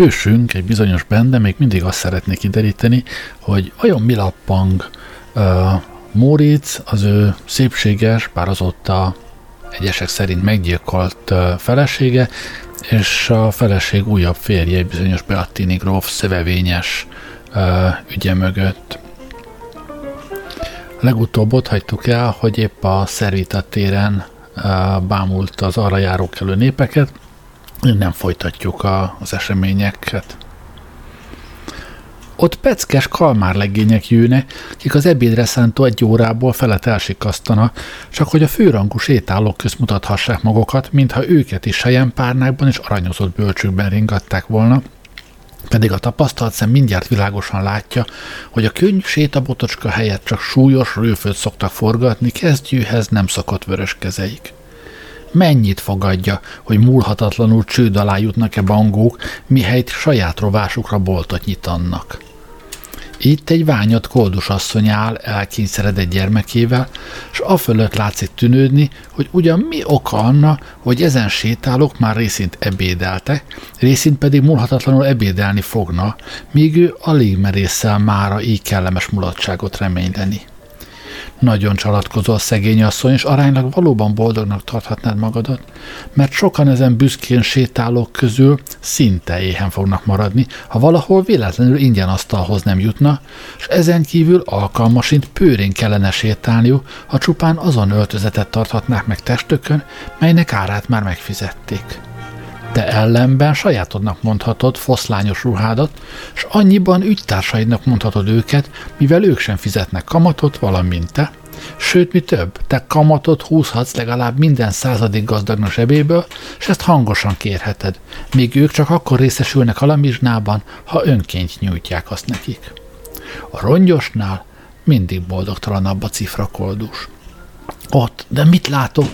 Hősünk, egy bizonyos bende még mindig azt szeretné kideríteni, hogy vajon mi lappang uh, Móricz, az ő szépséges, bár azóta egyesek szerint meggyilkolt uh, felesége, és a feleség újabb férje, egy bizonyos Beattini gróf szövevényes uh, ügye mögött. Legutóbb ott hagytuk el, hogy épp a Szervita téren uh, bámult az arra járókelő népeket, nem folytatjuk a, az eseményeket. Ott peckes kalmárlegények jőne, kik az ebédre szántó egy órából felet elsikasztana, csak hogy a főrangú sétálók közt mutathassák magukat, mintha őket is párnákban és aranyozott bölcsőkben ringatták volna, pedig a tapasztalt szem mindjárt világosan látja, hogy a könnyű sétabotocska helyett csak súlyos rőföt szoktak forgatni, kezdjűhez nem szokott vörös kezeik. Mennyit fogadja, hogy múlhatatlanul csőd alá jutnak-e bangók, mihelyt saját rovásukra boltot nyitannak. Itt egy ványat koldus asszony áll elkényszeredett gyermekével, és afölött látszik tűnődni, hogy ugyan mi oka anna, hogy ezen sétálók már részint ebédeltek, részint pedig múlhatatlanul ebédelni fogna, míg ő alig merészel mára így kellemes mulatságot reményleni. Nagyon csalatkozol, szegény asszony, és aránylag valóban boldognak tarthatnád magadat, mert sokan ezen büszkén sétálók közül szinte éhen fognak maradni, ha valahol véletlenül ingyen asztalhoz nem jutna, és ezen kívül alkalmasint pőrén kellene sétálniuk, ha csupán azon öltözetet tarthatnák meg testökön, melynek árát már megfizették. Te ellenben sajátodnak mondhatod foszlányos ruhádat, és annyiban ügytársaidnak mondhatod őket, mivel ők sem fizetnek kamatot, valamint te, Sőt, mi több, te kamatot húzhatsz legalább minden századik gazdagnak zsebéből, és ezt hangosan kérheted, míg ők csak akkor részesülnek a ha önként nyújtják azt nekik. A rongyosnál mindig boldogtalanabb a cifra koldus. Ott, de mit látok?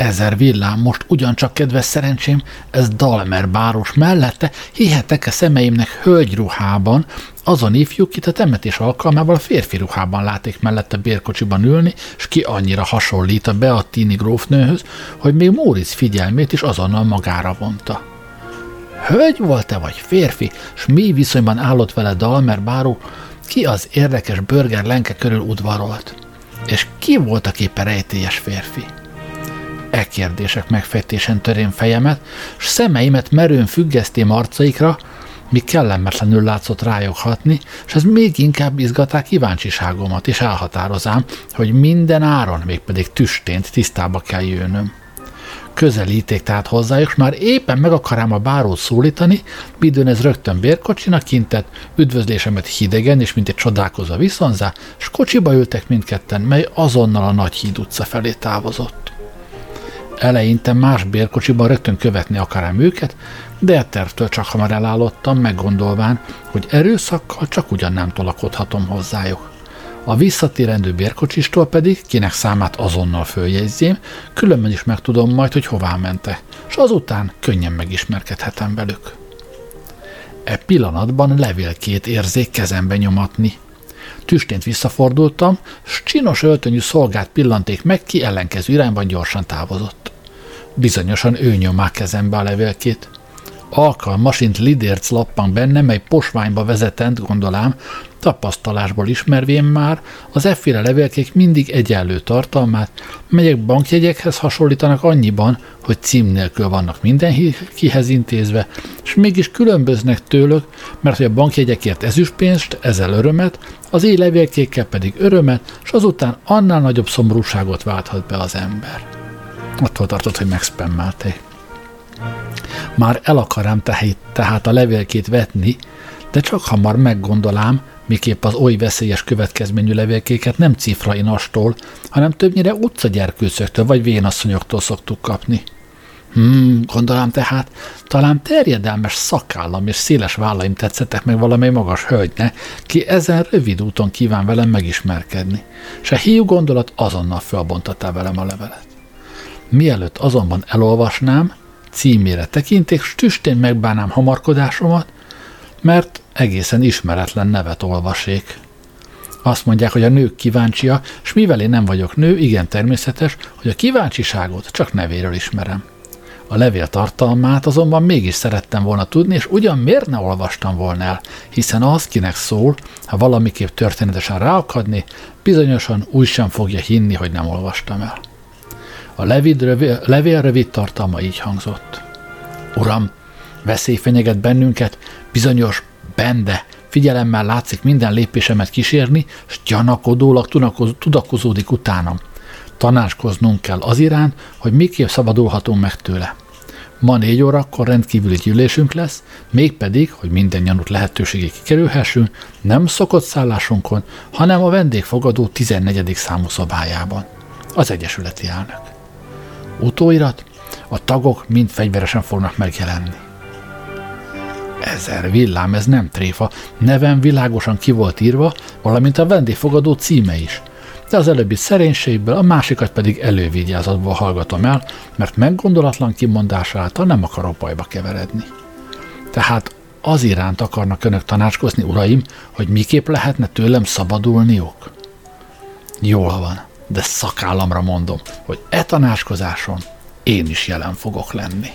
Ezer villám, most ugyancsak kedves szerencsém, ez Dalmer báros mellette, hihetek-e szemeimnek hölgyruhában, azon ifjú, kit a temetés alkalmával a férfi ruhában láték mellette bérkocsiban ülni, és ki annyira hasonlít a Beattini grófnőhöz, hogy még Móricz figyelmét is azonnal magára vonta. Hölgy volt-e vagy férfi, s mi viszonyban állott vele Dalmer báró, ki az érdekes börger lenke körül udvarolt? És ki volt a képe rejtélyes férfi? E kérdések megfejtésen törén fejemet, s szemeimet merőn függesztém arcaikra, mi kellemetlenül látszott rájuk hatni, és ez még inkább izgaták kíváncsiságomat, és elhatározám, hogy minden áron, mégpedig tüstént tisztába kell jönnöm. Közelíték tehát hozzájuk, már éppen meg akarám a bárót szólítani, midőn ez rögtön bérkocsinak kintett, üdvözlésemet hidegen és mint egy csodálkozva viszonzá, és kocsiba ültek mindketten, mely azonnal a Nagy Híd utca felé távozott. Eleinte más bérkocsiban rögtön követni akarám őket, de a tervtől csak hamar elállottam, meggondolván, hogy erőszakkal csak ugyan nem tolakodhatom hozzájuk. A visszatérendő bérkocsistól pedig, kinek számát azonnal följegyzém, különben is megtudom majd, hogy hová mente, és azután könnyen megismerkedhetem velük. E pillanatban levélkét érzék kezembe nyomatni. Tüstént visszafordultam, s csinos öltönyű szolgát pillanték meg, ki ellenkező irányban gyorsan távozott. Bizonyosan ő nyomák kezembe a levélkét. Alkalmasint lidérc lappan benne, mely posványba vezetent, gondolám, tapasztalásból ismervén már, az efféle levélkék mindig egyenlő tartalmát, melyek bankjegyekhez hasonlítanak annyiban, hogy cím nélkül vannak mindenkihez intézve, és mégis különböznek tőlük, mert hogy a bankjegyekért ezüstpénzt, ezzel örömet, az éj levélkékkel pedig örömet, és azután annál nagyobb szomorúságot válthat be az ember attól tartott, hogy megspammelték. Már el akarám tehát a levélkét vetni, de csak hamar meggondolám, miképp az oly veszélyes következményű levélkéket nem cifrainastól, hanem többnyire utcagyerkőcöktől vagy vénasszonyoktól szoktuk kapni. Hmm, gondolám tehát, talán terjedelmes szakállam és széles vállaim tetszettek meg valamely magas hölgyne, ki ezen rövid úton kíván velem megismerkedni. Se hiú gondolat azonnal felbontatta velem a levelet. Mielőtt azonban elolvasnám, címére tekinték, s tüstén megbánám hamarkodásomat, mert egészen ismeretlen nevet olvasék. Azt mondják, hogy a nők kíváncsia, és mivel én nem vagyok nő, igen természetes, hogy a kíváncsiságot csak nevéről ismerem. A levél tartalmát azonban mégis szerettem volna tudni, és ugyan miért ne olvastam volna el, hiszen az, kinek szól, ha valamiképp történetesen ráakadni, bizonyosan úgy sem fogja hinni, hogy nem olvastam el. A rövid, levél rövid tartalma így hangzott. Uram, veszély fenyeget bennünket, bizonyos bende, figyelemmel látszik minden lépésemet kísérni, s gyanakodólag tudakozódik utánam. Tanácskoznunk kell az iránt, hogy miképp szabadulhatunk meg tőle. Ma négy órakor rendkívüli gyűlésünk lesz, mégpedig, hogy minden gyanút lehetőségig kikerülhessünk, nem szokott szállásunkon, hanem a vendégfogadó 14. számú szobájában. Az Egyesületi elnök. Utóirat, a tagok mind fegyveresen fognak megjelenni. Ezer villám, ez nem tréfa, nevem világosan ki volt írva, valamint a vendégfogadó címe is. De az előbbi szerénységből, a másikat pedig elővigyázatból hallgatom el, mert meggondolatlan kimondás által nem akarok bajba keveredni. Tehát az iránt akarnak önök tanácskozni, uraim, hogy miképp lehetne tőlem szabadulniuk? Jól van, de szakállamra mondom, hogy e tanácskozáson én is jelen fogok lenni.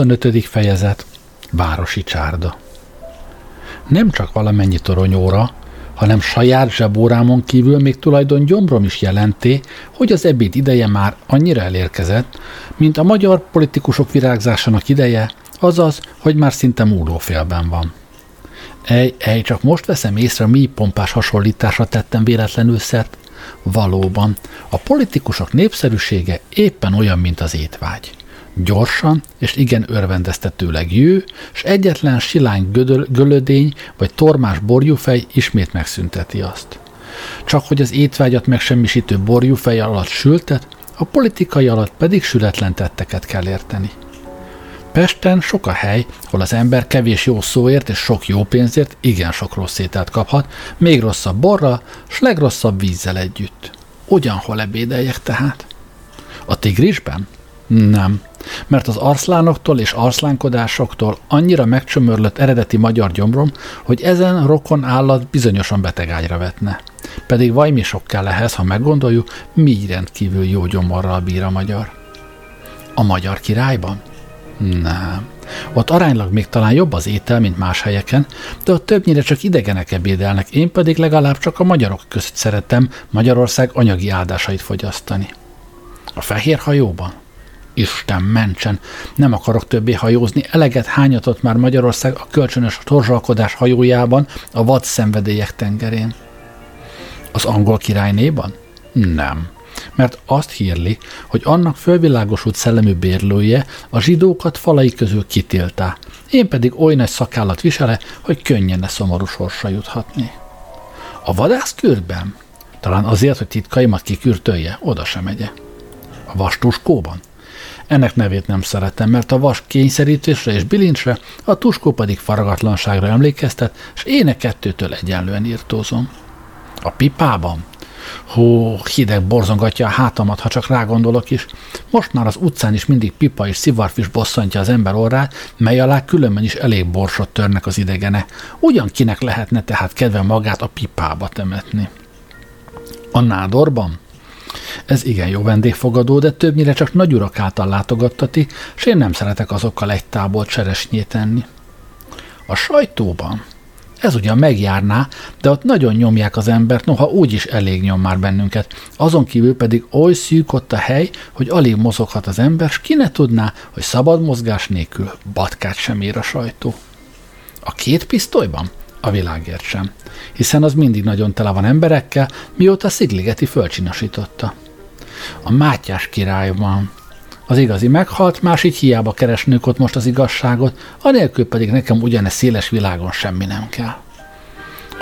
25. fejezet Városi csárda Nem csak valamennyi toronyóra, hanem saját zsebórámon kívül még tulajdon gyomrom is jelenti, hogy az ebéd ideje már annyira elérkezett, mint a magyar politikusok virágzásának ideje, azaz, hogy már szinte múlófélben van. Ej, ej, csak most veszem észre, mi pompás hasonlításra tettem véletlenül szert. Valóban, a politikusok népszerűsége éppen olyan, mint az étvágy gyorsan és igen örvendeztetőleg jő, és egyetlen silány gödöl, gölödény vagy tormás borjúfej ismét megszünteti azt. Csak hogy az étvágyat megsemmisítő borjúfej alatt sültet, a politikai alatt pedig sületlen tetteket kell érteni. Pesten sok a hely, hol az ember kevés jó szóért és sok jó pénzért igen sok rossz ételt kaphat, még rosszabb borra, s legrosszabb vízzel együtt. Ugyanhol ebédeljek tehát? A tigrisben? Nem mert az arszlánoktól és arszlánkodásoktól annyira megcsömörlött eredeti magyar gyomrom, hogy ezen rokon állat bizonyosan betegágyra vetne. Pedig vaj mi sok kell ehhez, ha meggondoljuk, mi rendkívül jó gyomorral bír a magyar. A magyar királyban? Nem. Ott aránylag még talán jobb az étel, mint más helyeken, de ott többnyire csak idegenek ebédelnek, én pedig legalább csak a magyarok között szeretem Magyarország anyagi áldásait fogyasztani. A fehér hajóban? Isten mentsen, nem akarok többé hajózni, eleget hányatott már Magyarország a kölcsönös torzsalkodás hajójában a vad szenvedélyek tengerén. Az angol királynéban? Nem. Mert azt hírli, hogy annak fölvilágosult szellemű bérlője a zsidókat falai közül kitiltá, én pedig oly nagy szakállat visele, hogy könnyen szomorú sorsa juthatni. A vadászkürtben? Talán azért, hogy titkaimat kikürtölje, oda sem megye. A vastuskóban? Ennek nevét nem szeretem, mert a vas kényszerítésre és bilincsre, a tuskó pedig faragatlanságra emlékeztet, és én a kettőtől egyenlően írtózom. A pipában? Hó, hideg borzongatja a hátamat, ha csak rágondolok is. Most már az utcán is mindig pipa és szivarfis bosszantja az ember orrát, mely alá különben is elég borsot törnek az idegene. Ugyan kinek lehetne tehát kedve magát a pipába temetni? A nádorban? Ez igen jó vendégfogadó, de többnyire csak nagyurak által látogattati, és én nem szeretek azokkal egy tábort cseresnyét tenni. A sajtóban ez ugyan megjárná, de ott nagyon nyomják az embert, noha úgy is elég nyom már bennünket. Azon kívül pedig oly szűk ott a hely, hogy alig mozoghat az ember, s ki ne tudná, hogy szabad mozgás nélkül batkát sem ér a sajtó. A két pisztolyban? A világért sem. Hiszen az mindig nagyon tele van emberekkel, mióta Szigligeti fölcsinosította. A Mátyás királyban. Az igazi meghalt, más így hiába keresnők ott most az igazságot, anélkül pedig nekem ugyane széles világon semmi nem kell.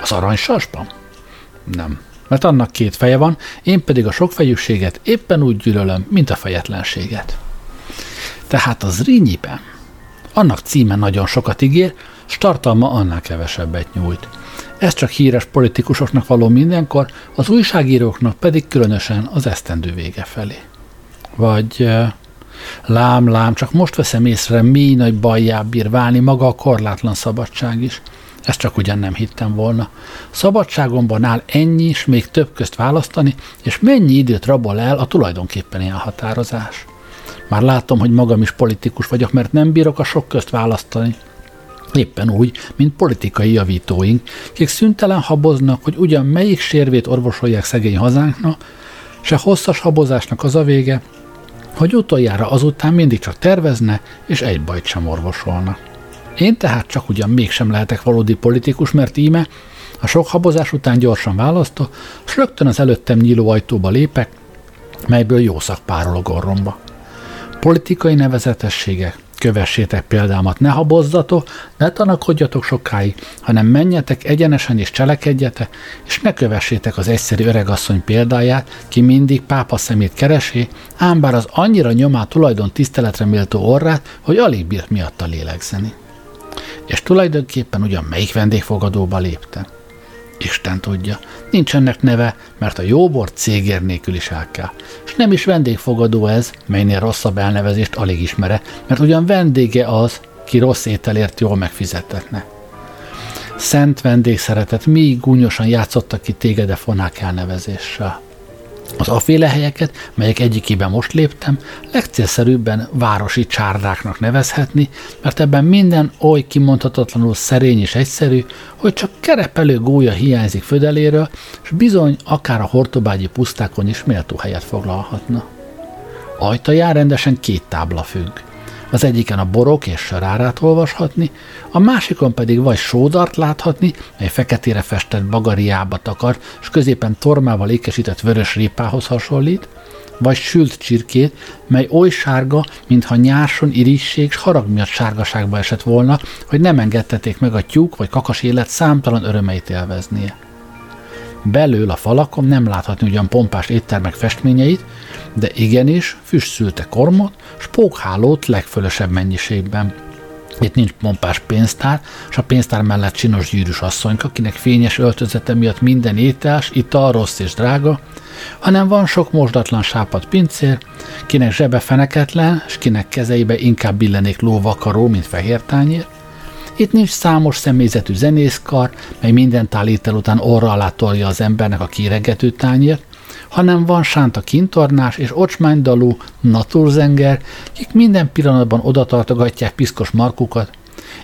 Az aranysasban? Nem. Mert annak két feje van, én pedig a sokfejűséget éppen úgy gyűlölöm, mint a fejetlenséget. Tehát az rínyiben. Annak címe nagyon sokat ígér, s tartalma annál kevesebbet nyújt. Ez csak híres politikusoknak való mindenkor, az újságíróknak pedig különösen az esztendő vége felé. Vagy lám, lám, csak most veszem észre, mi nagy bajjá bír válni maga a korlátlan szabadság is. Ezt csak ugyan nem hittem volna. Szabadságomban áll ennyi és még több közt választani, és mennyi időt rabol el a tulajdonképpen elhatározás. Már látom, hogy magam is politikus vagyok, mert nem bírok a sok közt választani. Éppen úgy, mint politikai javítóink, kik szüntelen haboznak, hogy ugyan melyik sérvét orvosolják szegény hazánknak, se hosszas habozásnak az a vége, hogy utoljára azután mindig csak tervezne, és egy bajt sem orvosolna. Én tehát csak ugyan mégsem lehetek valódi politikus, mert íme a sok habozás után gyorsan választok, s rögtön az előttem nyíló ajtóba lépek, melyből jó szak párol a gorromba. Politikai nevezetességek, kövessétek példámat, ne habozzatok, ne tanakodjatok sokáig, hanem menjetek egyenesen és cselekedjetek, és ne kövessétek az egyszerű öregasszony példáját, ki mindig pápa szemét keresi, ám bár az annyira nyomá tulajdon tiszteletre méltó orrát, hogy alig bírt miatta lélegzeni. És tulajdonképpen ugyan melyik vendégfogadóba léptem? Isten tudja, nincs ennek neve, mert a jóbor cégér nélkül is el kell. És nem is vendégfogadó ez, melynél rosszabb elnevezést alig ismere, mert ugyan vendége az, ki rossz ételért jól megfizetetne. Szent vendégszeretet, mi gúnyosan játszottak ki téged a fonák elnevezéssel. Az aféle helyeket, melyek egyikében most léptem, legcélszerűbben városi csárdáknak nevezhetni, mert ebben minden oly kimondhatatlanul szerény és egyszerű, hogy csak kerepelő gólya hiányzik födeléről, és bizony akár a hortobágyi pusztákon is méltó helyet foglalhatna. Ajtaján rendesen két tábla függ. Az egyiken a borok és sörárát olvashatni, a másikon pedig vagy sódart láthatni, mely feketére festett bagariába takar, és középen tormával ékesített vörös répához hasonlít, vagy sült csirkét, mely oly sárga, mintha nyárson irisség s harag miatt sárgaságba esett volna, hogy nem engedteték meg a tyúk vagy kakas élet számtalan örömeit élveznie. Belül a falakon nem láthatni ugyan pompás éttermek festményeit, de igenis füstszülte kormot, spókhálót legfölösebb mennyiségben. Itt nincs pompás pénztár, és a pénztár mellett csinos gyűrűs asszonyka, akinek fényes öltözete miatt minden étels, ital rossz és drága, hanem van sok mosdatlan sápat pincér, kinek zsebe feneketlen, és kinek kezeibe inkább billenék lóvakaró, mint fehér tányér, itt nincs számos személyzetű zenészkar, mely minden tálétel után orra alá tolja az embernek a kiregető tányért, hanem van sánta kintornás és ocsmánydalú naturzenger, kik minden pillanatban odatartogatják piszkos markukat.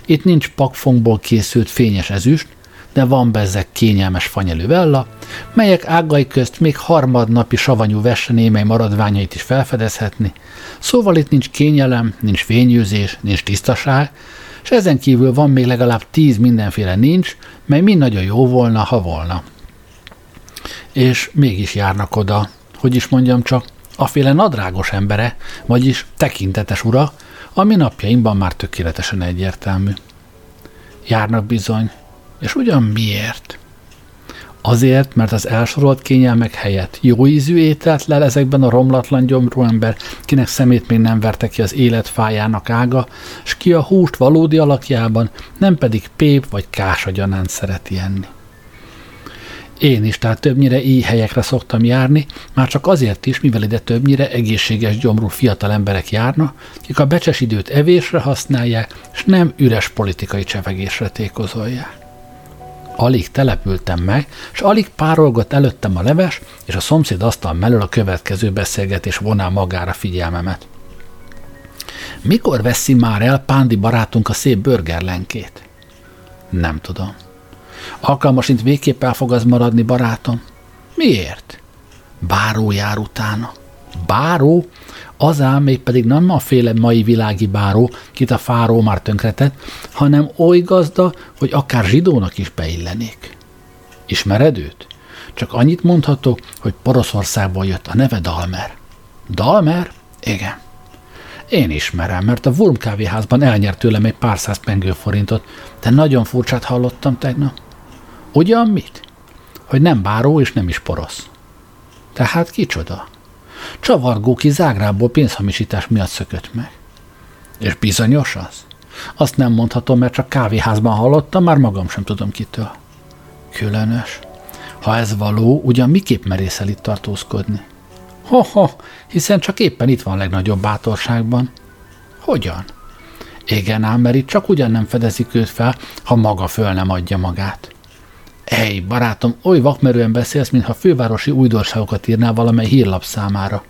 Itt nincs pakfongból készült fényes ezüst, de van bezzek kényelmes fanyelő vella, melyek ágai közt még harmadnapi savanyú vesenémely maradványait is felfedezhetni. Szóval itt nincs kényelem, nincs fényűzés, nincs tisztaság, és ezen kívül van még legalább tíz mindenféle nincs, mely mind nagyon jó volna, ha volna. És mégis járnak oda, hogy is mondjam csak, aféle nadrágos embere, vagyis tekintetes ura, ami napjaimban már tökéletesen egyértelmű. Járnak bizony, és ugyan miért? Azért, mert az elsorolt kényelmek helyett jó ízű ételt lel ezekben a romlatlan gyomrú ember, kinek szemét még nem verte ki az élet fájának ága, s ki a húst valódi alakjában, nem pedig pép vagy kása gyanánt szereti enni. Én is, tehát többnyire így helyekre szoktam járni, már csak azért is, mivel ide többnyire egészséges gyomrú fiatal emberek járna, kik a becses időt evésre használják, és nem üres politikai csevegésre tékozolják. Alig települtem meg, és alig párolgott előttem a leves, és a szomszéd asztal mellől a következő beszélgetés voná magára figyelmemet. Mikor veszi már el Pándi barátunk a szép burgerlenkét? Nem tudom. Alkalmasint végképp el fog az maradni, barátom. Miért? Báró jár utána. Báró? Az ám még pedig nem a féle mai világi báró, kit a fáró már tönkretett, hanem oly gazda, hogy akár zsidónak is beillenék. Ismered őt? Csak annyit mondhatok, hogy Poroszországból jött a neve Dalmer. Dalmer? Igen. Én ismerem, mert a Wurm kávéházban elnyert tőlem egy pár száz pengőforintot, de nagyon furcsát hallottam tegnap. Ugyan mit? Hogy nem báró és nem is porosz. Tehát kicsoda? Csavargó ki Zágrából pénzhamisítás miatt szökött meg. És bizonyos az? Azt nem mondhatom, mert csak kávéházban hallottam, már magam sem tudom kitől. Különös. Ha ez való, ugyan miképp merészel itt tartózkodni? Ho-ho, hiszen csak éppen itt van legnagyobb bátorságban. Hogyan? Igen ám, mert itt csak ugyan nem fedezik őt fel, ha maga föl nem adja magát. Ej, barátom, oly vakmerően beszélsz, mintha fővárosi újdonságokat írnál valamely hírlap számára.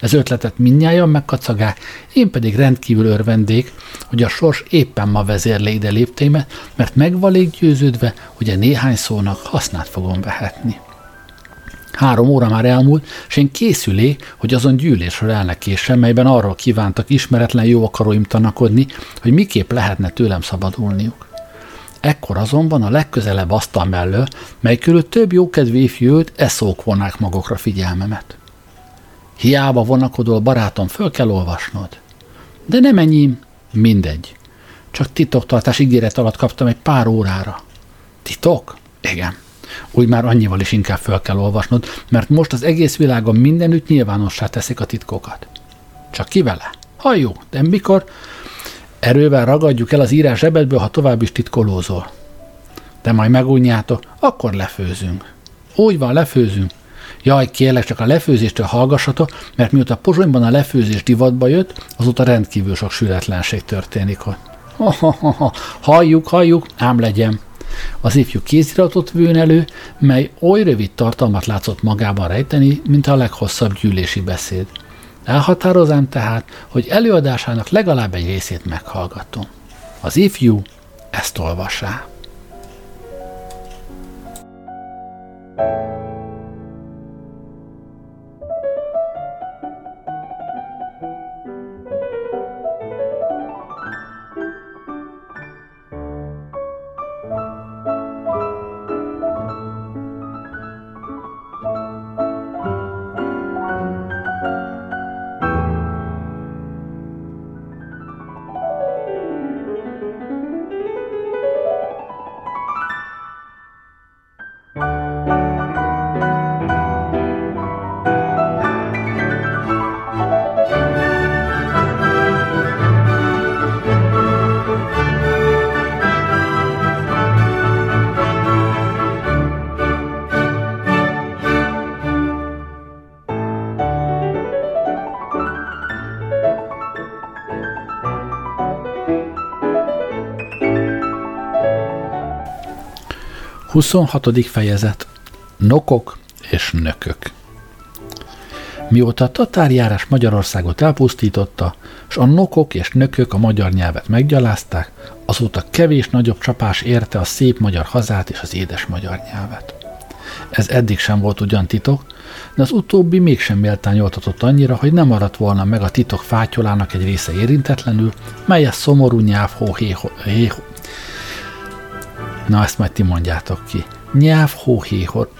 Ez ötletet mindnyájan megkacagák, én pedig rendkívül örvendék, hogy a sors éppen ma vezérle ide léptémet, mert megvalék győződve, hogy a néhány szónak hasznát fogom vehetni. Három óra már elmúlt, és én készülé, hogy azon gyűlésről elnekéssem, melyben arról kívántak ismeretlen jó akaróim tanakodni, hogy miképp lehetne tőlem szabadulniuk. Ekkor azonban a legközelebb asztal mellől, mely körül több jókedvű ifjú ült, eszók vonák magukra figyelmemet. Hiába vonakodol, barátom, föl kell olvasnod. De nem ennyi, mindegy. Csak titoktartás ígéret alatt kaptam egy pár órára. Titok? Igen. Úgy már annyival is inkább föl kell olvasnod, mert most az egész világon mindenütt nyilvánossá teszik a titkokat. Csak ki vele? Ha jó, de mikor? Erővel ragadjuk el az írás zsebedből, ha tovább is titkolózol. De majd megújjátok, akkor lefőzünk. Úgy van, lefőzünk. Jaj, kérlek, csak a lefőzéstől hallgassatok, mert mióta Pozsonyban a lefőzés divatba jött, azóta rendkívül sok sületlenség történik ott. Ha, ha, ha. Halljuk, halljuk, ám legyen. Az ifjú kéziratot vőn elő, mely oly rövid tartalmat látszott magában rejteni, mint a leghosszabb gyűlési beszéd. Elhatározám tehát, hogy előadásának legalább egy részét meghallgatom. Az ifjú ezt olvassá. thank you 26. fejezet Nokok és nökök Mióta a tatárjárás Magyarországot elpusztította, s a nokok és nökök a magyar nyelvet meggyalázták, azóta kevés nagyobb csapás érte a szép magyar hazát és az édes magyar nyelvet. Ez eddig sem volt ugyan titok, de az utóbbi mégsem méltányoltatott annyira, hogy nem maradt volna meg a titok fátyolának egy része érintetlenül, mely a szomorú nyelv hó, hé, hé, Na, ezt majd ti mondjátok ki. Nyelv hóhéhor...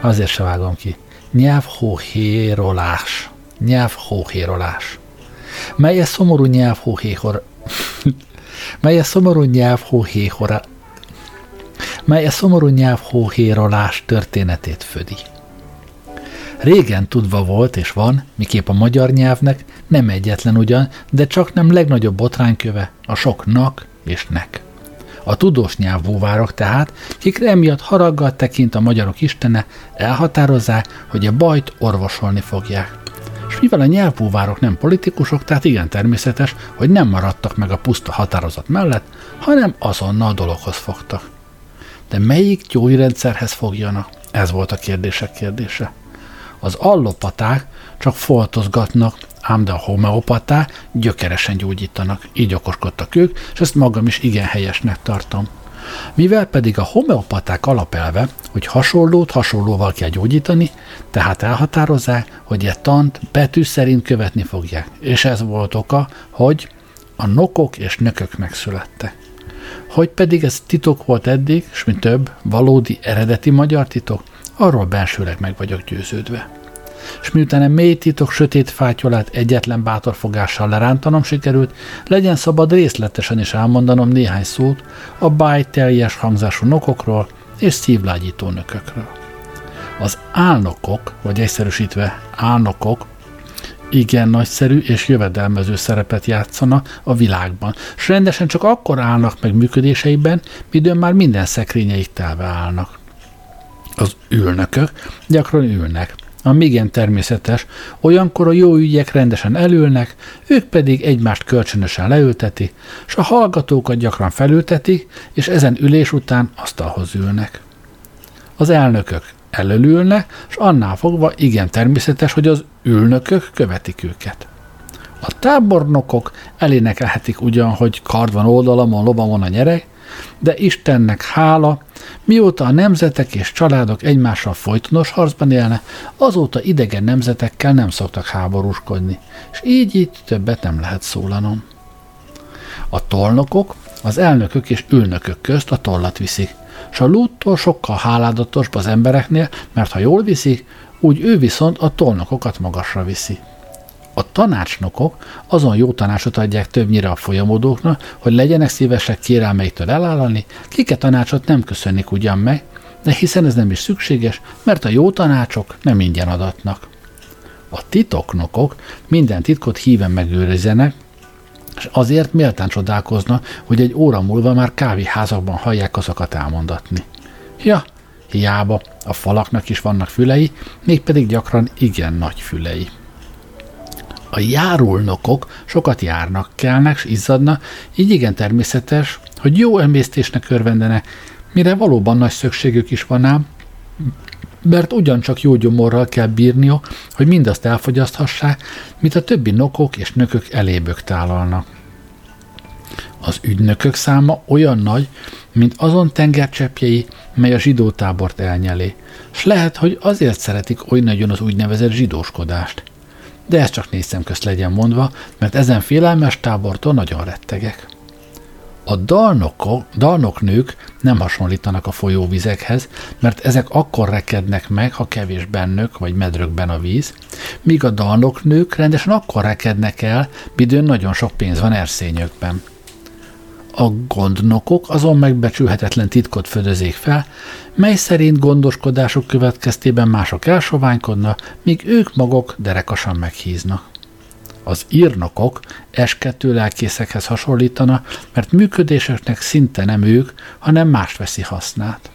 Azért se vágom ki. Nyelv hóhérolás. Nyelv hóhérolás. Mely a szomorú nyelv hóhéhor... Mely a szomorú nyelv hóhéhora... Mely a szomorú nyelv hóhérolás történetét födi. Régen tudva volt és van, miképp a magyar nyelvnek nem egyetlen ugyan, de csak nem legnagyobb botrányköve a soknak és nek. A tudós nyelvbúvárok tehát, kikre emiatt haraggal tekint a magyarok istene, elhatározzák, hogy a bajt orvosolni fogják. És mivel a nyelvbúvárok nem politikusok, tehát igen természetes, hogy nem maradtak meg a puszta határozat mellett, hanem azonnal a dologhoz fogtak. De melyik gyógyrendszerhez fogjanak? Ez volt a kérdések kérdése. Az allopaták csak foltozgatnak, ám de a homeopaták gyökeresen gyógyítanak. Így okoskodtak ők, és ezt magam is igen helyesnek tartom. Mivel pedig a homeopaták alapelve, hogy hasonlót hasonlóval kell gyógyítani, tehát elhatározzák, hogy egy tant betű szerint követni fogják. És ez volt oka, hogy a nokok és nökök megszülettek. Hogy pedig ez titok volt eddig, és mi több, valódi eredeti magyar titok, arról bensőleg meg vagyok győződve. És miután a mély titok sötét fátyolát egyetlen bátor fogással lerántanom sikerült, legyen szabad részletesen is elmondanom néhány szót a bájteljes hangzású nokokról és szívlágyító nökökről. Az álnokok, vagy egyszerűsítve álnokok, igen nagyszerű és jövedelmező szerepet játszanak a világban, és rendesen csak akkor állnak meg működéseiben, midőn már minden szekrényeik telve állnak. Az ülnökök gyakran ülnek, ami igen természetes, olyankor a jó ügyek rendesen elülnek, ők pedig egymást kölcsönösen leülteti, és a hallgatókat gyakran felültetik, és ezen ülés után asztalhoz ülnek. Az elnökök elölülnek, és annál fogva igen természetes, hogy az ülnökök követik őket. A tábornokok elénekelhetik ugyan, hogy kard van oldalamon, lobamon a nyereg, de Istennek hála, mióta a nemzetek és családok egymással folytonos harcban élne, azóta idegen nemzetekkel nem szoktak háborúskodni, és így így többet nem lehet szólanom. A tolnokok az elnökök és ülnökök közt a tollat viszik, és a lúttól sokkal háládatosabb az embereknél, mert ha jól viszik, úgy ő viszont a tolnokokat magasra viszi. A tanácsnokok azon jó tanácsot adják többnyire a folyamodóknak, hogy legyenek szívesek kérelmeiktől elállani, kiket tanácsot nem köszönnik ugyan meg, de hiszen ez nem is szükséges, mert a jó tanácsok nem ingyen adatnak. A titoknokok minden titkot híven megőrizenek, és azért méltán csodálkozna, hogy egy óra múlva már kávéházakban hallják azokat elmondatni. Ja, hiába, a falaknak is vannak fülei, mégpedig gyakran igen nagy fülei. A járulnokok sokat járnak, kelnek, és izzadnak, így igen természetes, hogy jó emésztésnek örvendenek, mire valóban nagy szükségük is van ám, mert ugyancsak jó gyomorral kell bírnia, hogy mindazt elfogyaszthassák, mint a többi nokok és nökök elébök tálalnak. Az ügynökök száma olyan nagy, mint azon tengercseppjei, mely a zsidó tábort elnyeli, s lehet, hogy azért szeretik oly nagyon az úgynevezett zsidóskodást – de ez csak nézem közt legyen mondva, mert ezen félelmes tábortól nagyon rettegek. A dalnokok, dalnoknők nem hasonlítanak a folyóvizekhez, mert ezek akkor rekednek meg, ha kevés bennök vagy medrökben a víz, míg a dalnoknők rendesen akkor rekednek el, midőn nagyon sok pénz van erszényökben. A gondnokok azon megbecsülhetetlen titkot födözék fel, mely szerint gondoskodások következtében mások elsoványkodnak, míg ők maguk derekasan meghíznak. Az írnokok eskettő lelkészekhez hasonlítana, mert működéseknek szinte nem ők, hanem más veszi hasznát.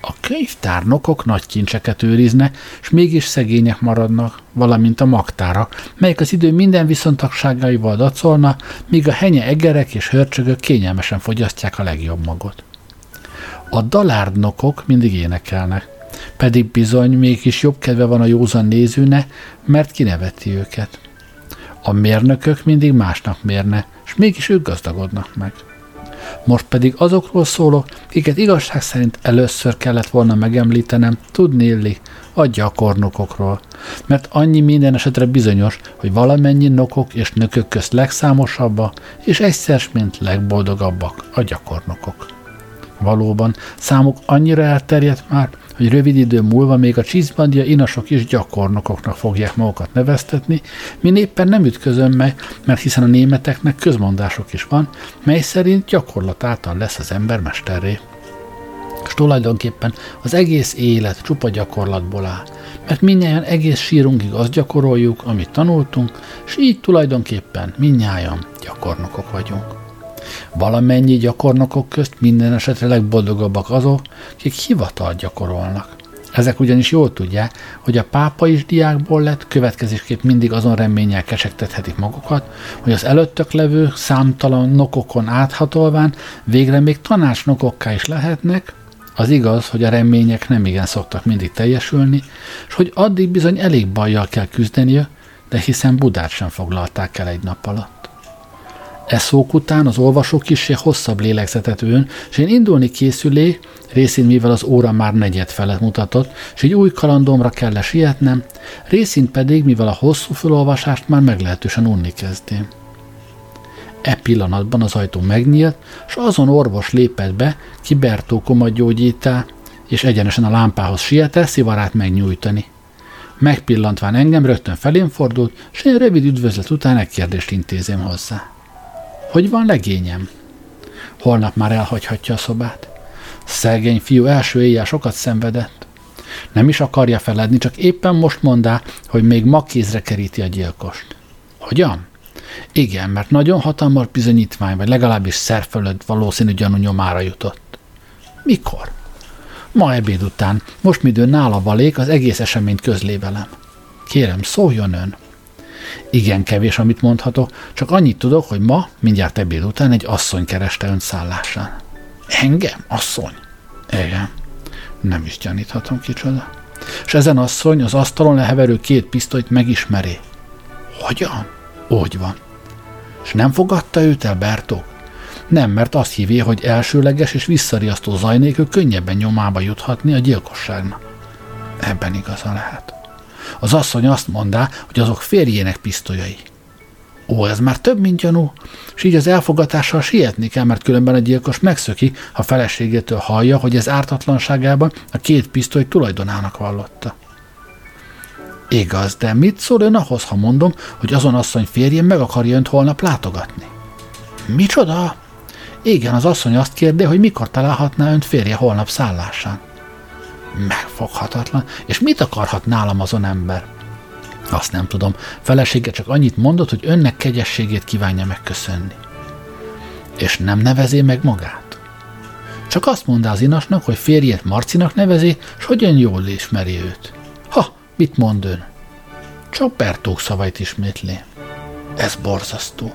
A könyvtárnokok nagy kincseket őriznek, és mégis szegények maradnak, valamint a magtára, melyek az idő minden viszontagságaival dacolna, míg a henye egerek és hörcsögök kényelmesen fogyasztják a legjobb magot. A dalárdnokok mindig énekelnek, pedig bizony mégis jobb kedve van a józan nézőne, mert kineveti őket. A mérnökök mindig másnak mérne, és mégis ők gazdagodnak meg. Most pedig azokról szólok, kiket igazság szerint először kellett volna megemlítenem, tudni illi a gyakornokokról. Mert annyi minden esetre bizonyos, hogy valamennyi nokok és nökök közt legszámosabbak, és egyszer mint legboldogabbak a gyakornokok. Valóban, számuk annyira elterjedt már, hogy rövid idő múlva még a csizbandia inasok is gyakornokoknak fogják magukat neveztetni, mi éppen nem ütközöm meg, mert hiszen a németeknek közmondások is van, mely szerint gyakorlat által lesz az ember mesterré. És tulajdonképpen az egész élet csupa gyakorlatból áll, mert minnyáján egész sírunkig azt gyakoroljuk, amit tanultunk, és így tulajdonképpen minnyáján gyakornokok vagyunk. Valamennyi gyakornokok közt minden esetre legboldogabbak azok, akik hivatal gyakorolnak. Ezek ugyanis jól tudják, hogy a pápa is diákból lett, következésképp mindig azon reménnyel kesektethetik magukat, hogy az előttök levő számtalan nokokon áthatolván végre még tanácsnokokká is lehetnek, az igaz, hogy a remények nem igen szoktak mindig teljesülni, és hogy addig bizony elég bajjal kell küzdenie, de hiszen Budát sem foglalták el egy nap alatt. E szók után az olvasó kissé hosszabb lélegzetet ön, és én indulni készülé, részint mivel az óra már negyed felett mutatott, és egy új kalandomra kell sietnem, részint pedig, mivel a hosszú felolvasást már meglehetősen unni kezdém. E pillanatban az ajtó megnyílt, és azon orvos lépett be, ki Bertó komagyógyítá, és egyenesen a lámpához sietett szivarát megnyújtani. Megpillantván engem rögtön felém fordult, és én rövid üdvözlet után egy kérdést intézém hozzá. Hogy van legényem? Holnap már elhagyhatja a szobát. Szegény fiú első éjjel sokat szenvedett. Nem is akarja feledni, csak éppen most mondá, hogy még ma kézre keríti a gyilkost. Hogyan? Igen, mert nagyon hatalmas bizonyítvány, vagy legalábbis szerfölött valószínű gyanú nyomára jutott. Mikor? Ma ebéd után, most midőn nála valék, az egész eseményt közlé velem. Kérem, szóljon ön. Igen kevés, amit mondhatok, csak annyit tudok, hogy ma, mindjárt ebéd után egy asszony kereste ön szállásán. Engem? Asszony? Igen. Nem is gyaníthatom kicsoda. És ezen asszony az asztalon leheverő két pisztolyt megismeri. Hogyan? Úgy van. És nem fogadta őt el Bertók? Nem, mert azt hívja, hogy elsőleges és visszariasztó zaj nélkül könnyebben nyomába juthatni a gyilkosságnak. Ebben igaza lehet. Az asszony azt mondá, hogy azok férjének pisztolyai. Ó, ez már több, mint gyanú, és így az elfogatással sietni kell, mert különben a gyilkos megszöki, ha feleségétől hallja, hogy ez ártatlanságában a két pisztoly tulajdonának vallotta. Igaz, de mit szól ön ahhoz, ha mondom, hogy azon asszony férjén meg akarja önt holnap látogatni? Micsoda? Igen, az asszony azt kérde, hogy mikor találhatná önt férje holnap szállásán. Megfoghatatlan. És mit akarhat nálam azon ember? Azt nem tudom. Felesége csak annyit mondott, hogy önnek kegyességét kívánja megköszönni. És nem nevezi meg magát? Csak azt mondta az inasnak, hogy férjét Marcinak nevezi, és hogyan jól ismeri őt. Ha, mit mond ön? Csak Bertók szavait ismétli. Ez borzasztó.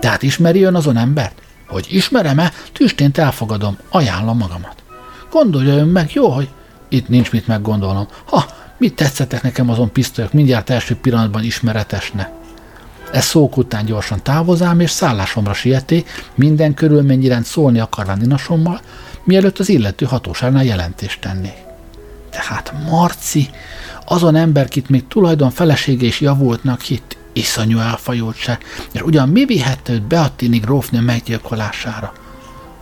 Tehát ismeri ön azon embert? Hogy ismerem-e, tüstént elfogadom, ajánlom magamat. Gondolja ön meg, jó, hogy itt nincs mit meggondolnom. Ha, mit tetszettek nekem azon pisztolyok, mindjárt első pillanatban ismeretesne. Ez szók után gyorsan távozám, és szállásomra sieté, minden körülményi szólni akarván inasommal, mielőtt az illető hatóságnál jelentést tennék. Tehát Marci, azon ember, kit még tulajdon felesége is javultnak hitt, iszonyú elfajultság, és ugyan mi vihette őt Beattini grófnő meggyilkolására?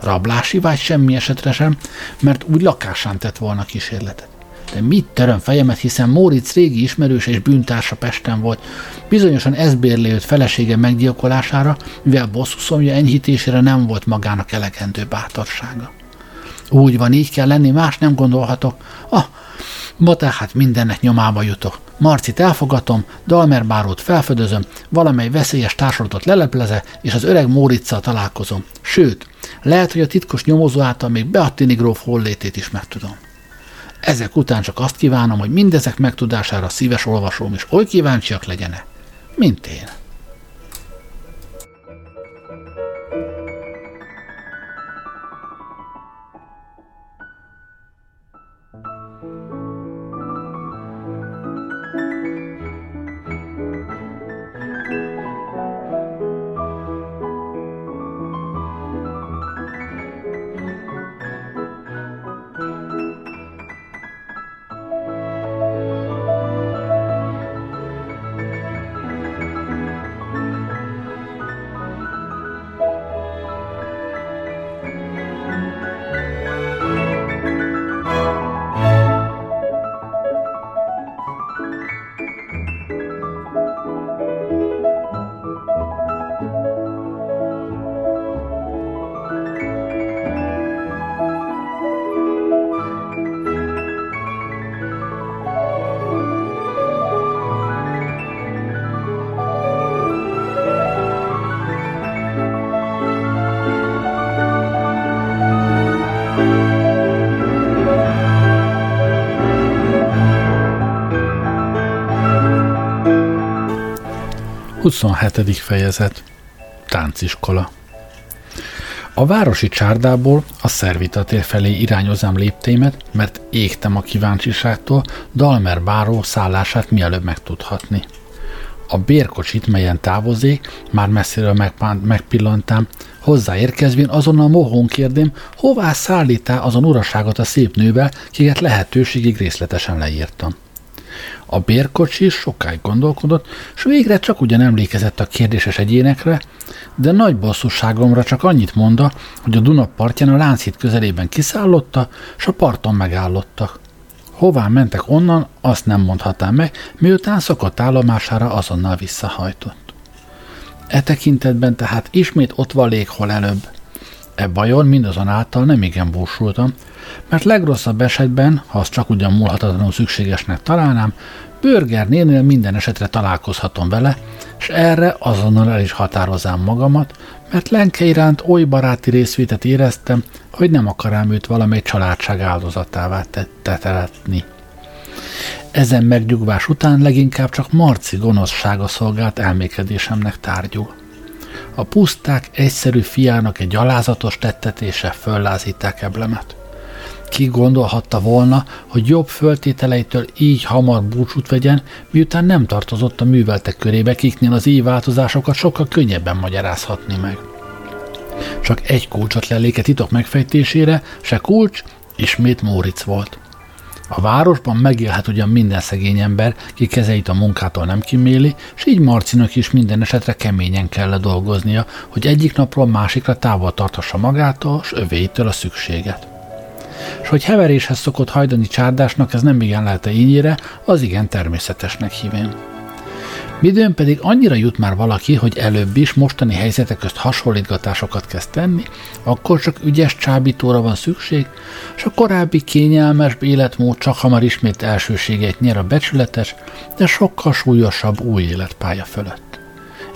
Rablási vagy semmi esetre sem, mert úgy lakásán tett volna kísérletet. De mit töröm fejemet, hiszen Móricz régi ismerős és bűntársa Pesten volt. Bizonyosan ez bérli őt felesége meggyilkolására, mivel bosszuszomja enyhítésére nem volt magának elegendő bátorsága. Úgy van, így kell lenni, más nem gondolhatok. Ah, ma tehát mindennek nyomába jutok. Marcit elfogatom, Dalmer bárót felfedezem, valamely veszélyes társadatot lelepleze, és az öreg Móriczal találkozom. Sőt, lehet, hogy a titkos nyomozó által még Beattini gróf hollétét is megtudom. Ezek után csak azt kívánom, hogy mindezek megtudására szíves olvasóm is oly kíváncsiak legyenek, mint én. 27. fejezet Tánciskola A városi csárdából a szervitatér felé irányozám léptémet, mert égtem a kíváncsiságtól Dalmer báró szállását mielőbb megtudhatni. A bérkocsit, melyen távozik, már messziről megpillantám, hozzáérkezvén azonnal mohón kérdém, hová szállítá azon uraságot a szép nővel, kiket lehetőségig részletesen leírtam. A bérkocsi sokáig gondolkodott, és végre csak ugyan emlékezett a kérdéses egyénekre, de nagy bosszúságomra csak annyit mondta, hogy a Duna partján a Lánchíd közelében kiszállotta, és a parton megállottak. Hová mentek onnan, azt nem mondhatám meg, miután szokott állomására azonnal visszahajtott. E tekintetben tehát ismét ott van léghol előbb. E bajon mindazonáltal nem igen búsultam, mert legrosszabb esetben, ha az csak ugyan múlhatatlanul szükségesnek találnám, Börgernénél minden esetre találkozhatom vele, és erre azonnal el is határozám magamat, mert Lenke iránt oly baráti részvétet éreztem, hogy nem akarám őt valamely családság áldozatává teteletni. Ezen megnyugvás után leginkább csak Marci gonoszsága szolgált elmékedésemnek tárgyul. A puszták egyszerű fiának egy gyalázatos tettetése föllázíták eblemet. Ki gondolhatta volna, hogy jobb föltételeitől így hamar búcsút vegyen, miután nem tartozott a műveltek körébe, kiknél az így változásokat sokkal könnyebben magyarázhatni meg. Csak egy kulcsot leléke titok megfejtésére, se kulcs, ismét Móric volt. A városban megélhet ugyan minden szegény ember, ki kezeit a munkától nem kiméli, és így Marcinak is minden esetre keményen kell dolgoznia, hogy egyik napról másikra távol tartassa magától, és övéitől a szükséget és hogy heveréshez szokott hajdani csárdásnak ez nem igen lehet ínyire, az igen természetesnek hívén. Midőn pedig annyira jut már valaki, hogy előbb is mostani helyzetek közt hasonlítgatásokat kezd tenni, akkor csak ügyes csábítóra van szükség, és a korábbi kényelmes életmód csak hamar ismét elsőséget nyer a becsületes, de sokkal súlyosabb új életpálya fölött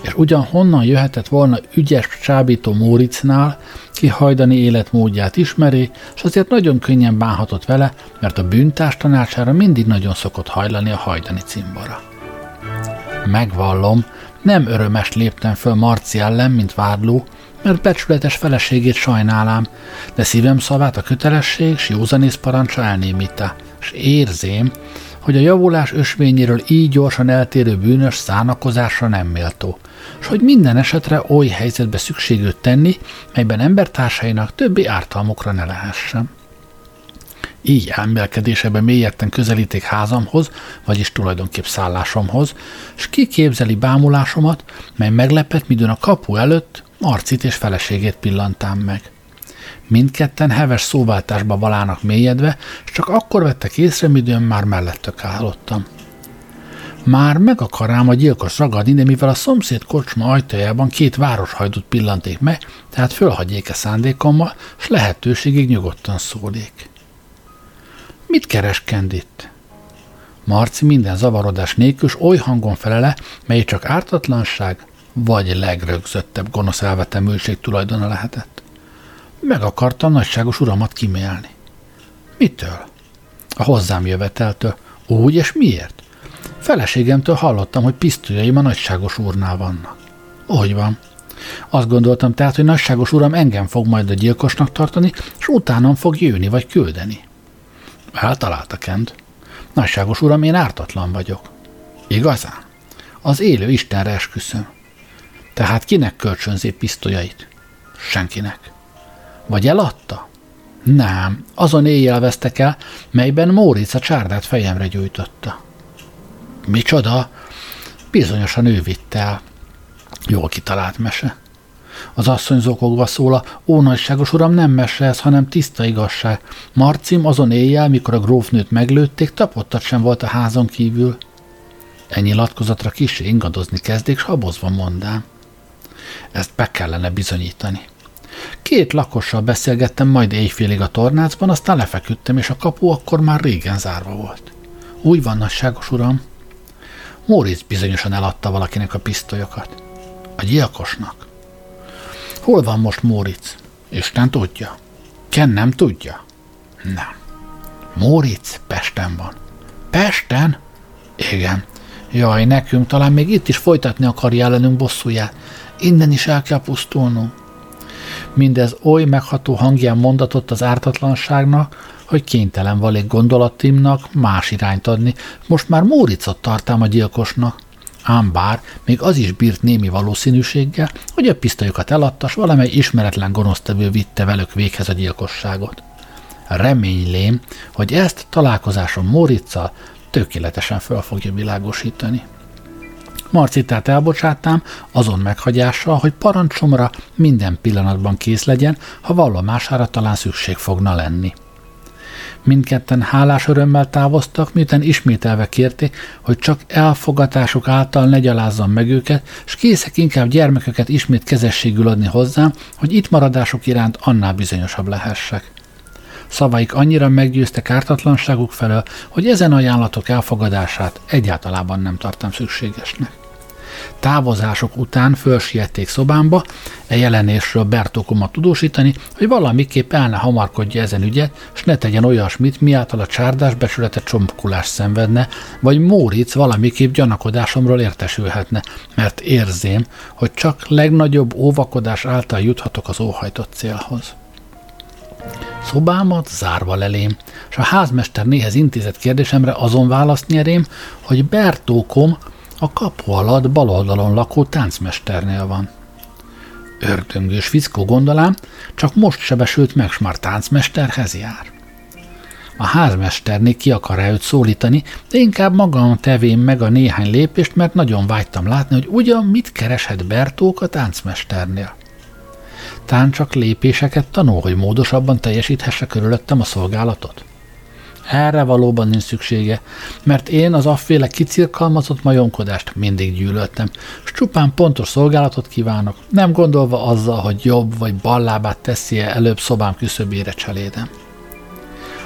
és ugyan honnan jöhetett volna ügyes csábító Móricnál, ki hajdani életmódját ismeri, és azért nagyon könnyen bánhatott vele, mert a bűntárs tanácsára mindig nagyon szokott hajlani a hajdani cimbora. Megvallom, nem örömes léptem föl Marci ellen, mint vádló, mert becsületes feleségét sajnálám, de szívem szavát a kötelesség s józanész parancsa elnémíte, és érzém, hogy a javulás ösvényéről így gyorsan eltérő bűnös szánakozásra nem méltó, és hogy minden esetre oly helyzetbe szükségült tenni, melyben embertársainak többi ártalmukra ne lehessen. Így elmélkedésebe mélyedten közelíték házamhoz, vagyis tulajdonképp szállásomhoz, és kiképzeli bámulásomat, mely meglepett, midőn a kapu előtt Marcit és feleségét pillantám meg. Mindketten heves szóváltásba valának mélyedve, és csak akkor vettek észre, midőn már mellettök állottam. Már meg akarám a gyilkos ragadni, de mivel a szomszéd kocsma ajtajában két városhajdut pillanték meg, tehát fölhagyjék-e szándékommal, s lehetőségig nyugodtan szólék. Mit kereskend itt? Marci minden zavarodás nélkül oly hangon felele, mely csak ártatlanság, vagy legrögzöttebb gonosz elvetemülség tulajdona lehetett. Meg akarta nagyságos uramat kimélni. Mitől? A hozzám jöveteltől. Úgy és miért? Feleségemtől hallottam, hogy pisztolyaim a nagyságos úrnál vannak. Úgy van. Azt gondoltam tehát, hogy nagyságos uram engem fog majd a gyilkosnak tartani, és utánam fog jönni vagy küldeni. Eltalálta Kent. Nagyságos uram, én ártatlan vagyok. Igazán? Az élő Istenre esküszöm. Tehát kinek kölcsönzé pisztolyait? Senkinek. Vagy eladta? Nem, azon éjjel vesztek el, melyben Móric a csárdát fejemre gyújtotta. Micsoda? Bizonyosan ő vitte el. Jól kitalált mese. Az asszony zokogva szól, ó nagyságos uram, nem mese ez, hanem tiszta igazság. Marcim azon éjjel, mikor a grófnőt meglőtték, tapottat sem volt a házon kívül. Ennyi latkozatra kis ingadozni kezdték, s habozva mondám. Ezt be kellene bizonyítani. Két lakossal beszélgettem majd éjfélig a tornácban, aztán lefeküdtem, és a kapu akkor már régen zárva volt. Úgy van, nagyságos uram, Móricz bizonyosan eladta valakinek a pisztolyokat. A gyilkosnak. Hol van most Móricz? Isten tudja. Ken nem tudja? Nem. Móricz Pesten van. Pesten? Igen. Jaj, nekünk talán még itt is folytatni akarja ellenünk bosszúját. Innen is el kell pusztulnunk. Mindez oly megható hangján mondatott az ártatlanságnak, hogy kénytelen valék gondolatimnak más irányt adni. Most már Móricot tartám a gyilkosnak. Ám bár még az is bírt némi valószínűséggel, hogy a pisztolyokat eladtas, valamely ismeretlen gonosztevő vitte velük véghez a gyilkosságot. Reménylém, hogy ezt találkozáson Móriczal tökéletesen fel fogja világosítani. Marcitát elbocsátám azon meghagyással, hogy parancsomra minden pillanatban kész legyen, ha vallomására talán szükség fogna lenni. Mindketten hálás örömmel távoztak, miután ismételve kérték, hogy csak elfogatásuk által ne gyalázzam meg őket, s készek inkább gyermekeket ismét kezességül adni hozzám, hogy itt maradásuk iránt annál bizonyosabb lehessek. Szavaik annyira meggyőztek ártatlanságuk felől, hogy ezen ajánlatok elfogadását egyáltalában nem tartam szükségesnek. Távozások után fölsiették szobámba, e jelenésről Bertókomat tudósítani, hogy valamiképp el ne hamarkodja ezen ügyet, s ne tegyen olyasmit, miáltal a csárdás besülete csompkulás szenvedne, vagy Móric valamiképp gyanakodásomról értesülhetne, mert érzém, hogy csak legnagyobb óvakodás által juthatok az óhajtott célhoz. Szobámat zárva lelém, és a házmester néhez intézett kérdésemre azon választ nyerém, hogy Bertókom a kapu alatt bal oldalon lakó táncmesternél van. Ördöngős fickó gondolám, csak most sebesült meg, s már táncmesterhez jár. A házmesternél ki akar őt szólítani, de inkább magam tevém meg a néhány lépést, mert nagyon vágytam látni, hogy ugyan mit kereshet Bertók a táncmesternél. Tán csak lépéseket tanul, hogy módosabban teljesíthesse körülöttem a szolgálatot? Erre valóban nincs szüksége, mert én az afféle kicirkalmazott majomkodást mindig gyűlöltem, s csupán pontos szolgálatot kívánok, nem gondolva azzal, hogy jobb vagy ballábát teszi-e előbb szobám küszöbére cselédem.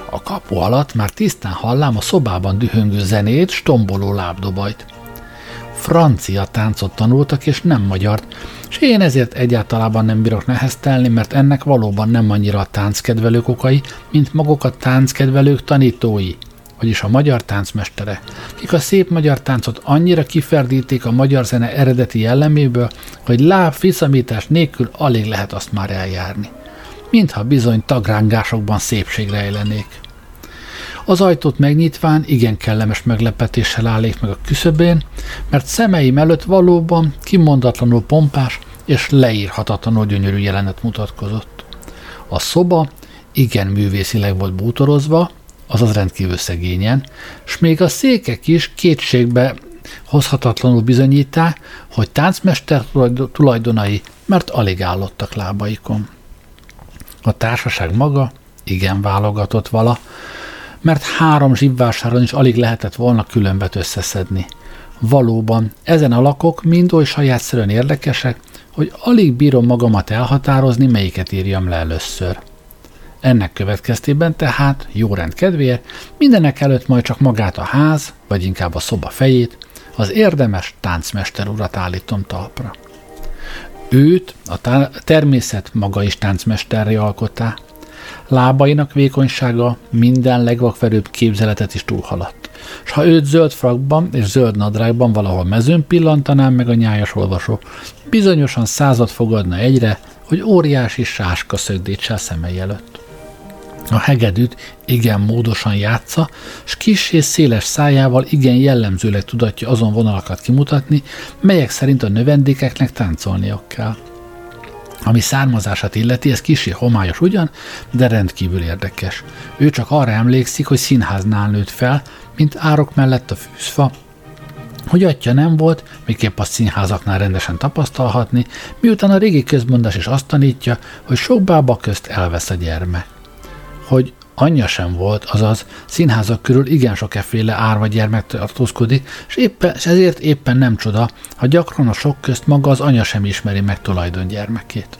A kapu alatt már tisztán hallám a szobában dühöngő zenét, stomboló lábdobajt francia táncot tanultak, és nem magyar, és én ezért egyáltalában nem bírok neheztelni, mert ennek valóban nem annyira a tánckedvelők okai, mint maguk a tánckedvelők tanítói, vagyis a magyar táncmestere, kik a szép magyar táncot annyira kiferdítik a magyar zene eredeti jelleméből, hogy láb fiszamítás nélkül alig lehet azt már eljárni. Mintha bizony tagrángásokban szépség rejlenék. Az ajtót megnyitván igen kellemes meglepetéssel állék meg a küszöbén, mert szemeim előtt valóban kimondatlanul pompás és leírhatatlanul gyönyörű jelenet mutatkozott. A szoba igen művészileg volt bútorozva, azaz rendkívül szegényen, s még a székek is kétségbe hozhatatlanul bizonyítá, hogy táncmester tulajdonai, mert alig állottak lábaikon. A társaság maga igen válogatott vala, mert három zsibvásáron is alig lehetett volna különbet összeszedni. Valóban, ezen a lakok mind oly sajátszerűen érdekesek, hogy alig bírom magamat elhatározni, melyiket írjam le először. Ennek következtében tehát, jó rend kedvéért, mindenek előtt majd csak magát a ház, vagy inkább a szoba fejét, az érdemes táncmester urat állítom talpra. Őt a természet maga is táncmesterre alkottá, Lábainak vékonysága minden legvakverőbb képzeletet is túlhaladt. S ha őt zöld frakban és zöld nadrágban valahol mezőn pillantanám meg a nyájas olvasó, bizonyosan század fogadna egyre, hogy óriási sáska szögdítsel szemei előtt. A hegedűt igen módosan játsza, s kis és széles szájával igen jellemzőleg tudatja azon vonalakat kimutatni, melyek szerint a növendékeknek táncolniuk kell. Ami származását illeti, ez kisé homályos ugyan, de rendkívül érdekes. Ő csak arra emlékszik, hogy színháznál nőtt fel, mint árok mellett a fűzfa, hogy atya nem volt, miképp a színházaknál rendesen tapasztalhatni, miután a régi közmondás is azt tanítja, hogy sok bába közt elvesz a gyerme. Hogy anyja sem volt, azaz színházak körül igen sok efféle árva gyermek tartózkodik, és, éppen, és ezért éppen nem csoda, ha gyakran a sok közt maga az anya sem ismeri meg tulajdon gyermekét.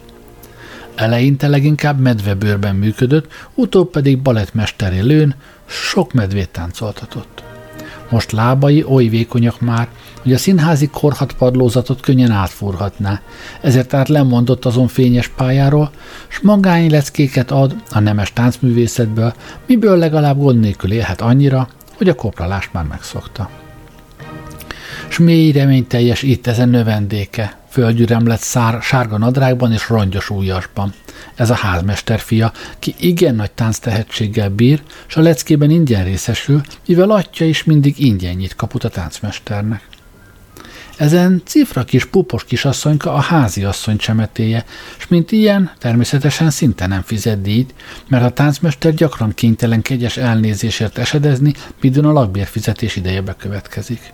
Eleinte leginkább medvebőrben működött, utóbb pedig balettmesteré lőn sok medvét táncoltatott. Most lábai oly vékonyak már, hogy a színházi korhat padlózatot könnyen átfúrhatná, ezért át lemondott azon fényes pályáról, s magány leckéket ad a nemes táncművészetből, miből legalább gond nélkül élhet annyira, hogy a kopralást már megszokta. S mély reményteljes itt ezen növendéke, földgyürem lett szár, sárga nadrágban és rongyos újasban. Ez a házmester fia, ki igen nagy tánc tehetséggel bír, s a leckében ingyen részesül, mivel atya is mindig ingyen nyit kaput a táncmesternek. Ezen cifra kis pupos kisasszonyka a házi asszony csemetéje, és mint ilyen természetesen szinte nem fizet díjt, mert a táncmester gyakran kénytelen kegyes elnézésért esedezni, midőn a lakbérfizetés ideje bekövetkezik.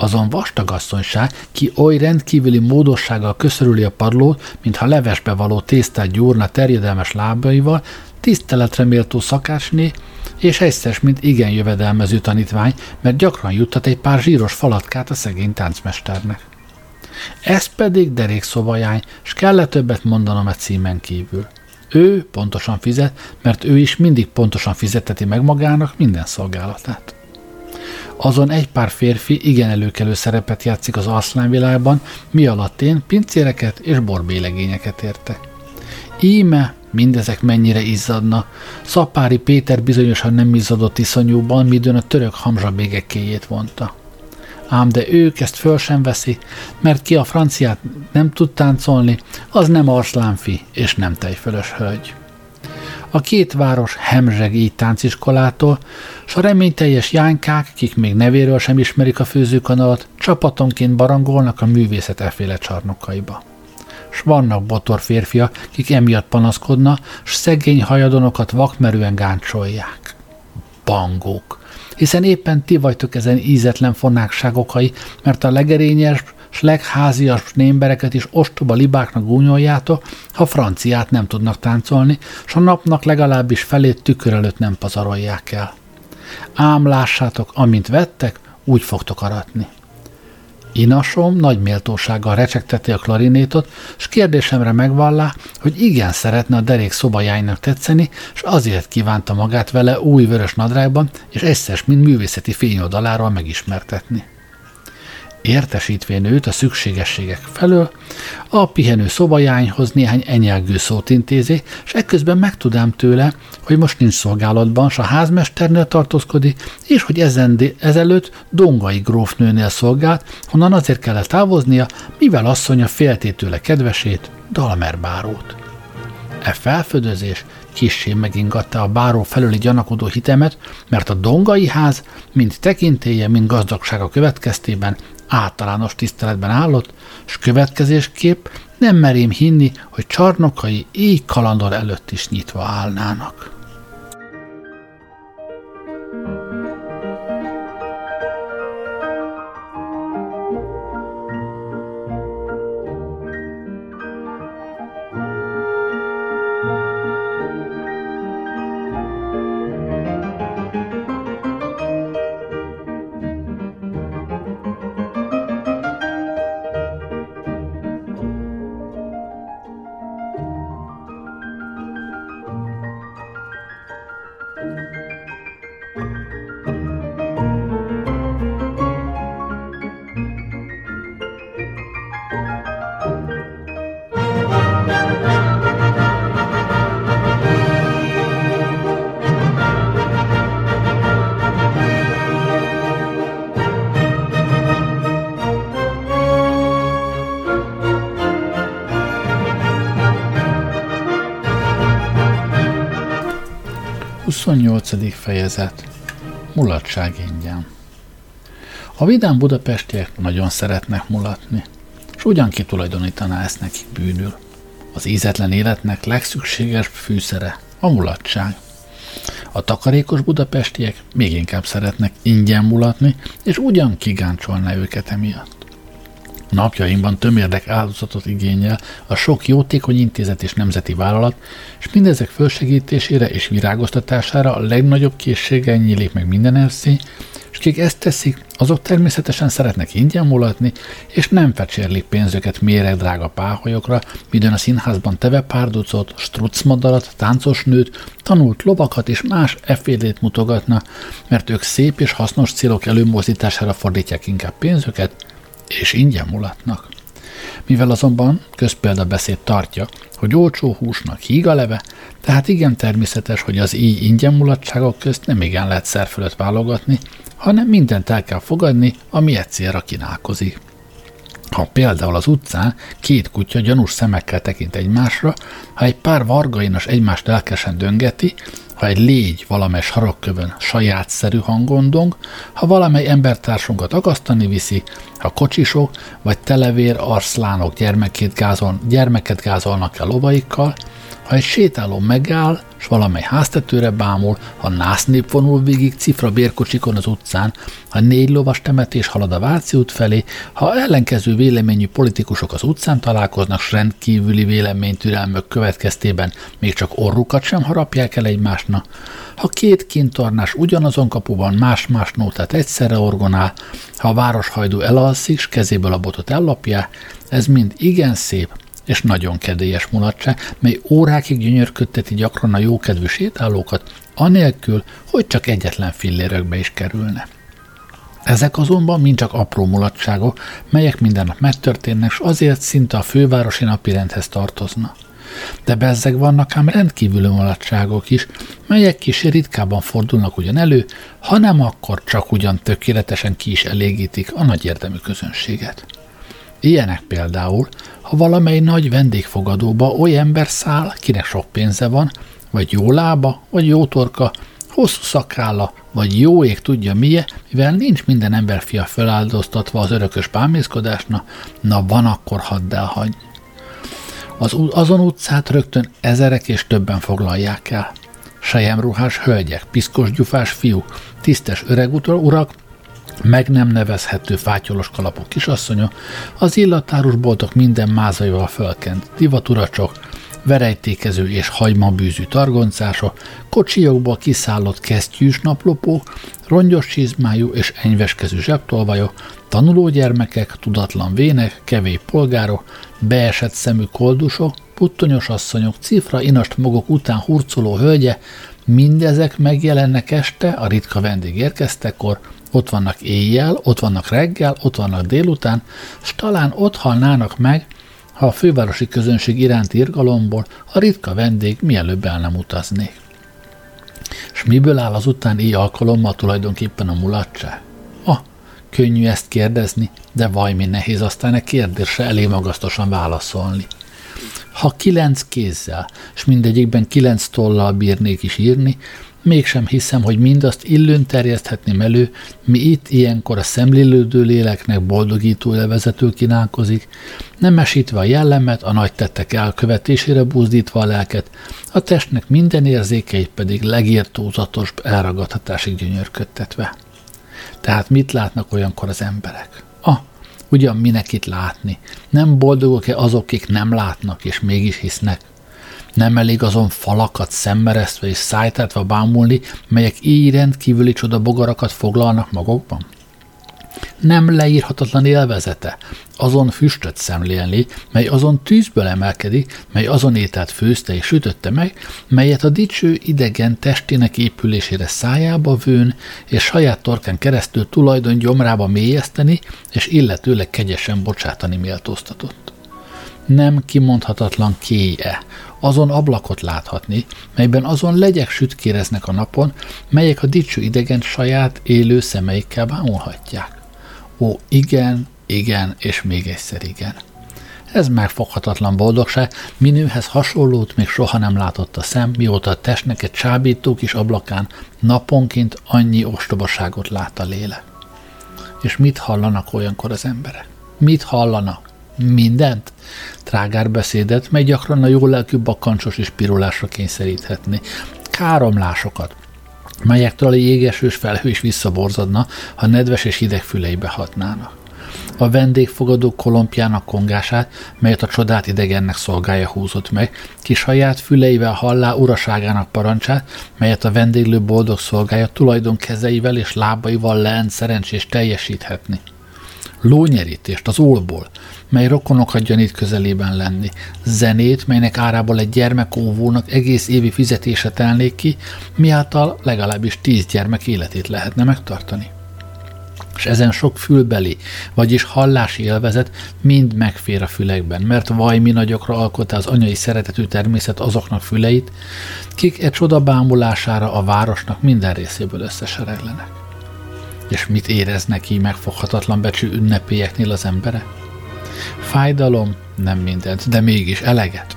Azon vastag asszonyság, ki oly rendkívüli módossággal köszörüli a padlót, mintha levesbe való tésztát gyúrna terjedelmes lábaival, tiszteletre méltó szakácsné, és egyszer, mint igen jövedelmező tanítvány, mert gyakran juttat egy pár zsíros falatkát a szegény táncmesternek. Ez pedig derék szobajány, s kell többet mondanom egy címen kívül. Ő pontosan fizet, mert ő is mindig pontosan fizeteti meg magának minden szolgálatát. Azon egy pár férfi igen előkelő szerepet játszik az aszlánvilágban, mi alatt én pincéreket és borbélegényeket értek. Íme mindezek mennyire izzadna. Szapári Péter bizonyosan nem izzadott iszonyúban, midőn a török hamzsabégekéjét vonta. Ám de ők ezt föl sem veszi, mert ki a franciát nem tud táncolni, az nem arszlánfi és nem tejfölös hölgy. A két város hemzseg így tánciskolától, s a reményteljes jánykák, kik még nevéről sem ismerik a főzőkanalat, csapatonként barangolnak a művészet efféle csarnokaiba s vannak botor férfiak, kik emiatt panaszkodna, s szegény hajadonokat vakmerően gáncsolják. Bangók. Hiszen éppen ti vagytok ezen ízetlen fonákságokai, mert a legerényes, s legházias némbereket is ostoba libáknak gúnyoljátok, ha franciát nem tudnak táncolni, s a napnak legalábbis felét tükör előtt nem pazarolják el. Ám lássátok, amint vettek, úgy fogtok aratni. Inasom nagy méltósággal recsegteti a klarinétot, és kérdésemre megvallá, hogy igen szeretne a derék szobajáinak tetszeni, és azért kívánta magát vele új vörös nadrágban, és egyszer mint művészeti fényoldaláról megismertetni értesítvén őt a szükségességek felől, a pihenő szobajányhoz néhány enyelgő szót intézi, és ekközben megtudám tőle, hogy most nincs szolgálatban, s a házmesternél tartózkodik, és hogy ezen, ezelőtt Dongai grófnőnél szolgált, honnan azért kellett távoznia, mivel asszonya félté kedvesét, Dalmer bárót. E felfödözés kissé megingatta a báró felőli gyanakodó hitemet, mert a dongai ház mind tekintélye, mind gazdagsága következtében általános tiszteletben állott, s következésképp nem merém hinni, hogy csarnokai éj kalandor előtt is nyitva állnának. 28. fejezet Mulatság ingyen A vidám budapestiek nagyon szeretnek mulatni, és ugyan kitulajdonítaná ezt nekik bűnül. Az ízetlen életnek legszükséges fűszere a mulatság. A takarékos budapestiek még inkább szeretnek ingyen mulatni, és ugyan kigáncsolná őket emiatt. Napjainkban tömérdek áldozatot igényel a sok jótékony intézet és nemzeti vállalat, és mindezek fölsegítésére és virágoztatására a legnagyobb készséggel nyílik meg minden erszény, és kik ezt teszik, azok természetesen szeretnek ingyen mulatni, és nem fecsérlik pénzöket méreg drága páholyokra, midőn a színházban teve párducot, strucmadarat, táncosnőt, tanult lovakat és más effélét mutogatna, mert ők szép és hasznos célok előmozdítására fordítják inkább pénzöket, és ingyen mulatnak. Mivel azonban beszéd tartja, hogy olcsó húsnak híg a leve, tehát igen természetes, hogy az így ingyen mulatságok közt nem igen lehet szer fölött válogatni, hanem mindent el kell fogadni, ami egy célra kínálkozik. Ha például az utcán két kutya gyanús szemekkel tekint egymásra, ha egy pár vargainas egymást lelkesen döngeti, ha egy légy valamely sarokkövön sajátszerű hangon dong, ha valamely embertársunkat akasztani viszi, ha kocsisok vagy televér arszlánok gyermekét gázol, gyermeket gázolnak el lovaikkal, ha egy sétáló megáll, s valamely háztetőre bámul, ha násznép vonul végig cifra bérkocsikon az utcán, ha négy lovas temetés halad a Váci út felé, ha ellenkező véleményű politikusok az utcán találkoznak, s rendkívüli véleménytürelmök következtében még csak orrukat sem harapják el egymásnak, ha két kintornás ugyanazon kapuban más-más nótát egyszerre orgonál, ha a városhajdú elalszik, s kezéből a botot ellopják, ez mind igen szép, és nagyon kedélyes mulatság, mely órákig gyönyörködteti gyakran a jókedvű sétálókat, anélkül, hogy csak egyetlen fillérekbe is kerülne. Ezek azonban mind csak apró mulatságok, melyek minden nap megtörténnek, és azért szinte a fővárosi napirendhez tartozna. De bezzeg vannak ám rendkívüli mulatságok is, melyek kis ritkában fordulnak ugyan elő, hanem akkor csak ugyan tökéletesen ki is elégítik a nagy érdemű közönséget. Ilyenek például, ha valamely nagy vendégfogadóba oly ember száll, kinek sok pénze van, vagy jó lába, vagy jó torka, hosszú szakálla, vagy jó ég tudja milyen, mivel nincs minden emberfia feláldoztatva az örökös bámészkodásna, na van akkor hadd elhagy. Az, azon utcát rögtön ezerek és többen foglalják el. Sejemruhás hölgyek, piszkos gyufás fiúk, tisztes öreg urak, meg nem nevezhető fátyolos kalapok kisasszonya, az illatárus boltok minden mázaival fölkent divaturacsok, verejtékező és hagymabűzű targoncása, kocsijokból kiszállott kesztyűs naplopók, rongyos csizmájú és enyveskezű zsebtolvajok, tanulógyermekek, tudatlan vének, kevé polgárok, beesett szemű koldusok, puttonyos asszonyok, cifra inast magok után hurcoló hölgye, mindezek megjelennek este, a ritka vendég érkeztekor, ott vannak éjjel, ott vannak reggel, ott vannak délután, s talán ott halnának meg, ha a fővárosi közönség iránti irgalomból a ritka vendég mielőbb el nem utaznék. S miből áll az utáni alkalommal tulajdonképpen a mulatság? Könnyű ezt kérdezni, de vajmi nehéz aztán a kérdésre elég magasztosan válaszolni. Ha kilenc kézzel, s mindegyikben kilenc tollal bírnék is írni, Mégsem hiszem, hogy mindazt illőn terjeszthetném elő, mi itt ilyenkor a szemlélődő léleknek boldogító levezető kínálkozik, nem esítve a jellemet, a nagy tettek elkövetésére buzdítva a lelket, a testnek minden érzékeit pedig legírtózatos elragadhatásig gyönyörködtetve. Tehát mit látnak olyankor az emberek? Ah, ugyan minek itt látni? Nem boldogok-e azok, akik nem látnak és mégis hisznek? Nem elég azon falakat szemmeresztve és szájtátva bámulni, melyek így rendkívüli csoda bogarakat foglalnak magukban? Nem leírhatatlan élvezete, azon füstöt szemlélni, mely azon tűzből emelkedik, mely azon ételt főzte és sütötte meg, melyet a dicső idegen testének épülésére szájába vőn, és saját torkán keresztül tulajdon gyomrába mélyezteni, és illetőleg kegyesen bocsátani méltóztatott. Nem kimondhatatlan kéje, azon ablakot láthatni, melyben azon legyek sütkéreznek a napon, melyek a dicső idegen saját élő szemeikkel bámulhatják. Ó, igen, igen, és még egyszer igen. Ez megfoghatatlan boldogság, minőhez hasonlót még soha nem látott a szem, mióta a testnek egy csábító kis ablakán naponként annyi ostobaságot lát a lélek. És mit hallanak olyankor az emberek? Mit hallanak? Mindent? Trágár beszédet, mely gyakran a jó lelkű bakancsos és pirulásra kényszeríthetni. Káromlásokat, melyektől a jégesős felhő is visszaborzadna, ha nedves és hideg füleibe hatnának. A vendégfogadó kolompjának kongását, melyet a csodát idegennek szolgája húzott meg, ki saját füleivel hallá uraságának parancsát, melyet a vendéglő boldog szolgája tulajdon kezeivel és lábaival leent szerencsés teljesíthetni lónyerítést az ólból, mely rokonokat gyanít közelében lenni, zenét, melynek árából egy gyermekóvónak egész évi fizetése telnék ki, miáltal legalábbis tíz gyermek életét lehetne megtartani. És ezen sok fülbeli, vagyis hallási élvezet mind megfér a fülekben, mert vajmi nagyokra alkotta az anyai szeretetű természet azoknak füleit, kik egy csoda bámulására a városnak minden részéből összesereglenek. És mit éreznek így megfoghatatlan becsű ünnepélyeknél az emberek? Fájdalom, nem mindent, de mégis eleget.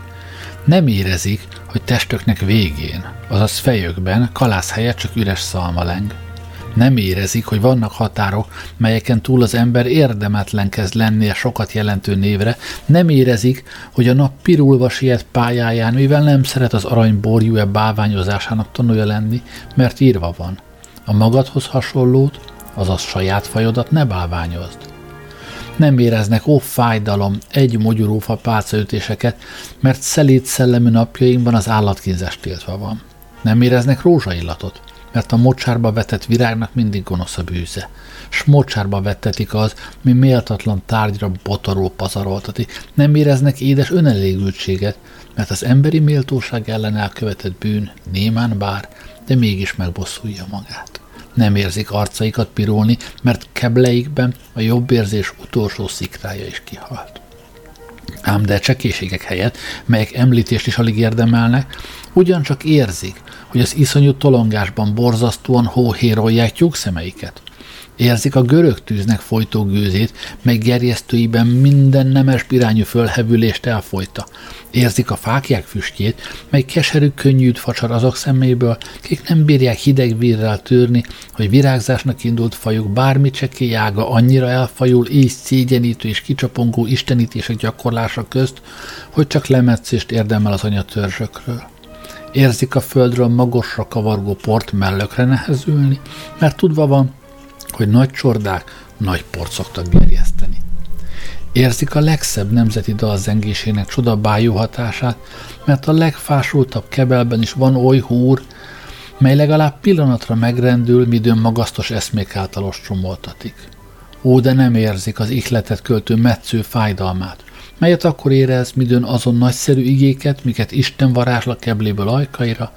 Nem érezik, hogy testöknek végén, azaz fejükben kalász helyett csak üres szalmaleng. Nem érezik, hogy vannak határok, melyeken túl az ember érdemetlen kezd lenni a sokat jelentő névre, nem érezik, hogy a nap pirulva siet pályáján, mivel nem szeret az arany borjú bálványozásának tanulja lenni, mert írva van. A magadhoz hasonlót, azaz saját fajodat ne bálványozd. Nem éreznek ó fájdalom, egy mogyorófa pálcaütéseket, mert szelít szellemű napjainkban az állatkínzás tiltva van. Nem éreznek rózsaillatot, mert a mocsárba vetett virágnak mindig gonosz a bűze. S mocsárba vettetik az, mi méltatlan tárgyra botorul pazaroltati. Nem éreznek édes önelégültséget, mert az emberi méltóság ellen elkövetett bűn némán bár, de mégis megbosszulja magát. Nem érzik arcaikat pirulni, mert kebleikben a jobb érzés utolsó szikrája is kihalt. Ám de csekéségek helyett, melyek említést is alig érdemelnek, ugyancsak érzik, hogy az iszonyú tolongásban borzasztóan hóhérolják tyúkszemeiket. Érzik a görög tűznek folytó gőzét, mely gerjesztőiben minden nemes irányú fölhevülést elfolyta. Érzik a fákják füstjét, mely keserű könnyűt facsar azok szeméből, kik nem bírják hideg vírrel tűrni, hogy virágzásnak indult fajuk bármi csekély ága annyira elfajul, így szégyenítő és kicsapongó istenítések gyakorlása közt, hogy csak lemetszést érdemel az anyatörzsökről. Érzik a földről magosra kavargó port mellökre nehezülni, mert tudva van, hogy nagy csordák nagy port szoktak gerjeszteni. Érzik a legszebb nemzeti dal zengésének csodabájú hatását, mert a legfásultabb kebelben is van oly húr, mely legalább pillanatra megrendül, midőn magasztos eszmék által ostromoltatik. Ó, de nem érzik az ihletet költő metsző fájdalmát, melyet akkor érez, midőn azon nagyszerű igéket, miket Isten varázsla kebléből ajkaira,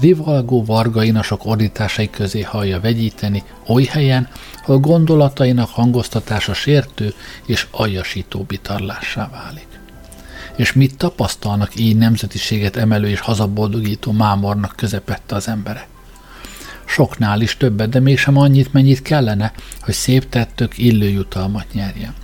rivalgó vargainasok ordításai közé hallja vegyíteni oly helyen, ahol gondolatainak hangoztatása sértő és aljasító bitarlássá válik. És mit tapasztalnak így nemzetiséget emelő és hazaboldogító mámornak közepette az emberek? Soknál is többet, de mégsem annyit, mennyit kellene, hogy szép tettök illő jutalmat nyerjen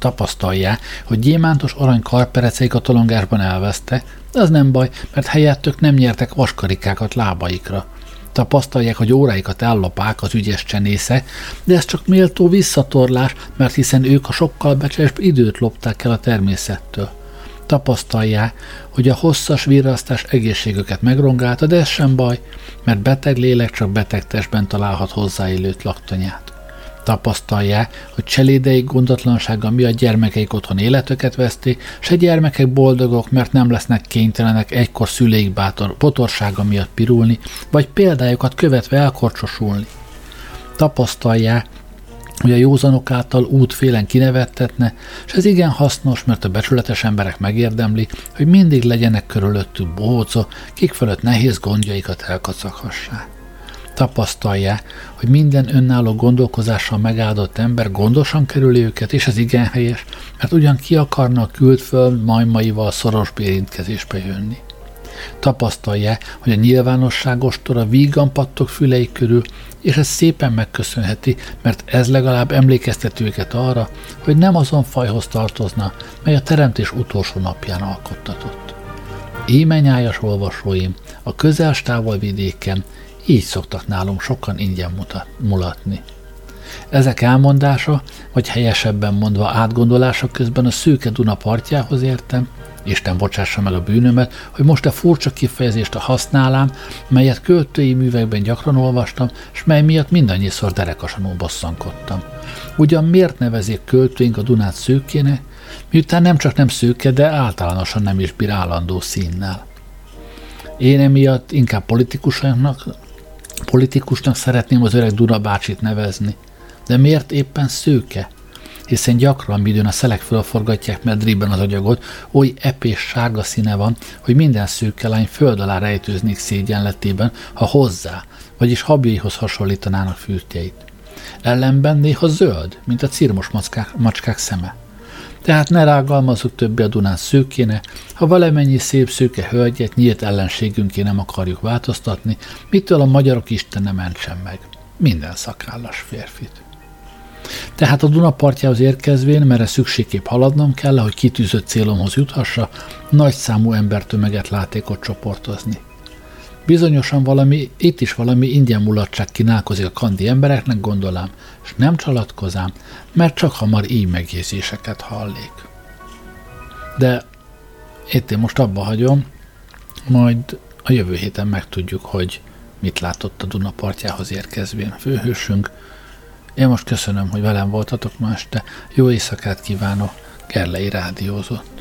tapasztalják, hogy gyémántos arany karpereceik a tolongásban elveszte, az nem baj, mert helyettük nem nyertek vaskarikákat lábaikra. Tapasztalják, hogy óráikat ellopák az ügyes csenésze, de ez csak méltó visszatorlás, mert hiszen ők a sokkal becses időt lopták el a természettől. Tapasztalják, hogy a hosszas virrasztás egészségüket megrongálta, de ez sem baj, mert beteg lélek csak beteg testben találhat hozzáillőt laktanyát tapasztalják, hogy cselédeik gondatlansága miatt gyermekeik otthon életöket veszték, se gyermekek boldogok, mert nem lesznek kénytelenek egykor szüleik bátor potorsága miatt pirulni, vagy példájukat követve elkorcsosulni. Tapasztalják, hogy a józanok által útfélen kinevettetne, és ez igen hasznos, mert a becsületes emberek megérdemli, hogy mindig legyenek körülöttük bohócok, kik fölött nehéz gondjaikat elkacaghassák tapasztalják, hogy minden önálló gondolkozással megáldott ember gondosan kerüli őket, és ez igen helyes, mert ugyan ki akarna a föl majmaival szoros érintkezésbe jönni. Tapasztalják, hogy a nyilvánosságos tora vígan pattog füleik körül, és ez szépen megköszönheti, mert ez legalább emlékeztet őket arra, hogy nem azon fajhoz tartozna, mely a teremtés utolsó napján alkottatott. Émenyájas olvasóim, a közel vidéken így szoktak nálunk sokan ingyen mutat, mulatni. Ezek elmondása, vagy helyesebben mondva átgondolása közben a szőke Duna partjához értem, Isten bocsássa meg a bűnömet, hogy most a furcsa kifejezést a használám, melyet költői művekben gyakran olvastam, és mely miatt mindannyiszor derekasanul bosszankodtam. Ugyan miért nevezik költőink a Dunát szőkének, miután nem csak nem szőke, de általánosan nem is bír állandó színnel. Én emiatt inkább politikusnak Politikusnak szeretném az öreg Duna bácsit nevezni. De miért éppen szőke? Hiszen gyakran, midőn a szelek fölforgatják medrében az agyagot, oly epés sárga színe van, hogy minden szőke lány föld alá rejtőznék szégyenletében, ha hozzá, vagyis habjaihoz hasonlítanának fürtjeit. Ellenben néha zöld, mint a cirmos macskák, macskák szeme. Tehát ne rágalmazzuk többé a Dunán szőkéne, ha valamennyi szép szőke hölgyet nyílt ellenségünké nem akarjuk változtatni, mitől a magyarok Isten nem mentsen meg. Minden szakállas férfit. Tehát a Duna partjához érkezvén, mert szükségképp haladnom kell, hogy kitűzött célomhoz juthassa, nagy számú embertömeget látékot csoportozni. Bizonyosan valami, itt is valami ingyen mulatság kínálkozik a kandi embereknek, gondolám, és nem csalatkozám, mert csak hamar így megjegyzéseket hallék. De itt én most abba hagyom, majd a jövő héten megtudjuk, hogy mit látott a Duna partjához érkezvén főhősünk. Én most köszönöm, hogy velem voltatok ma este. Jó éjszakát kívánok, Gerlei Rádiózott.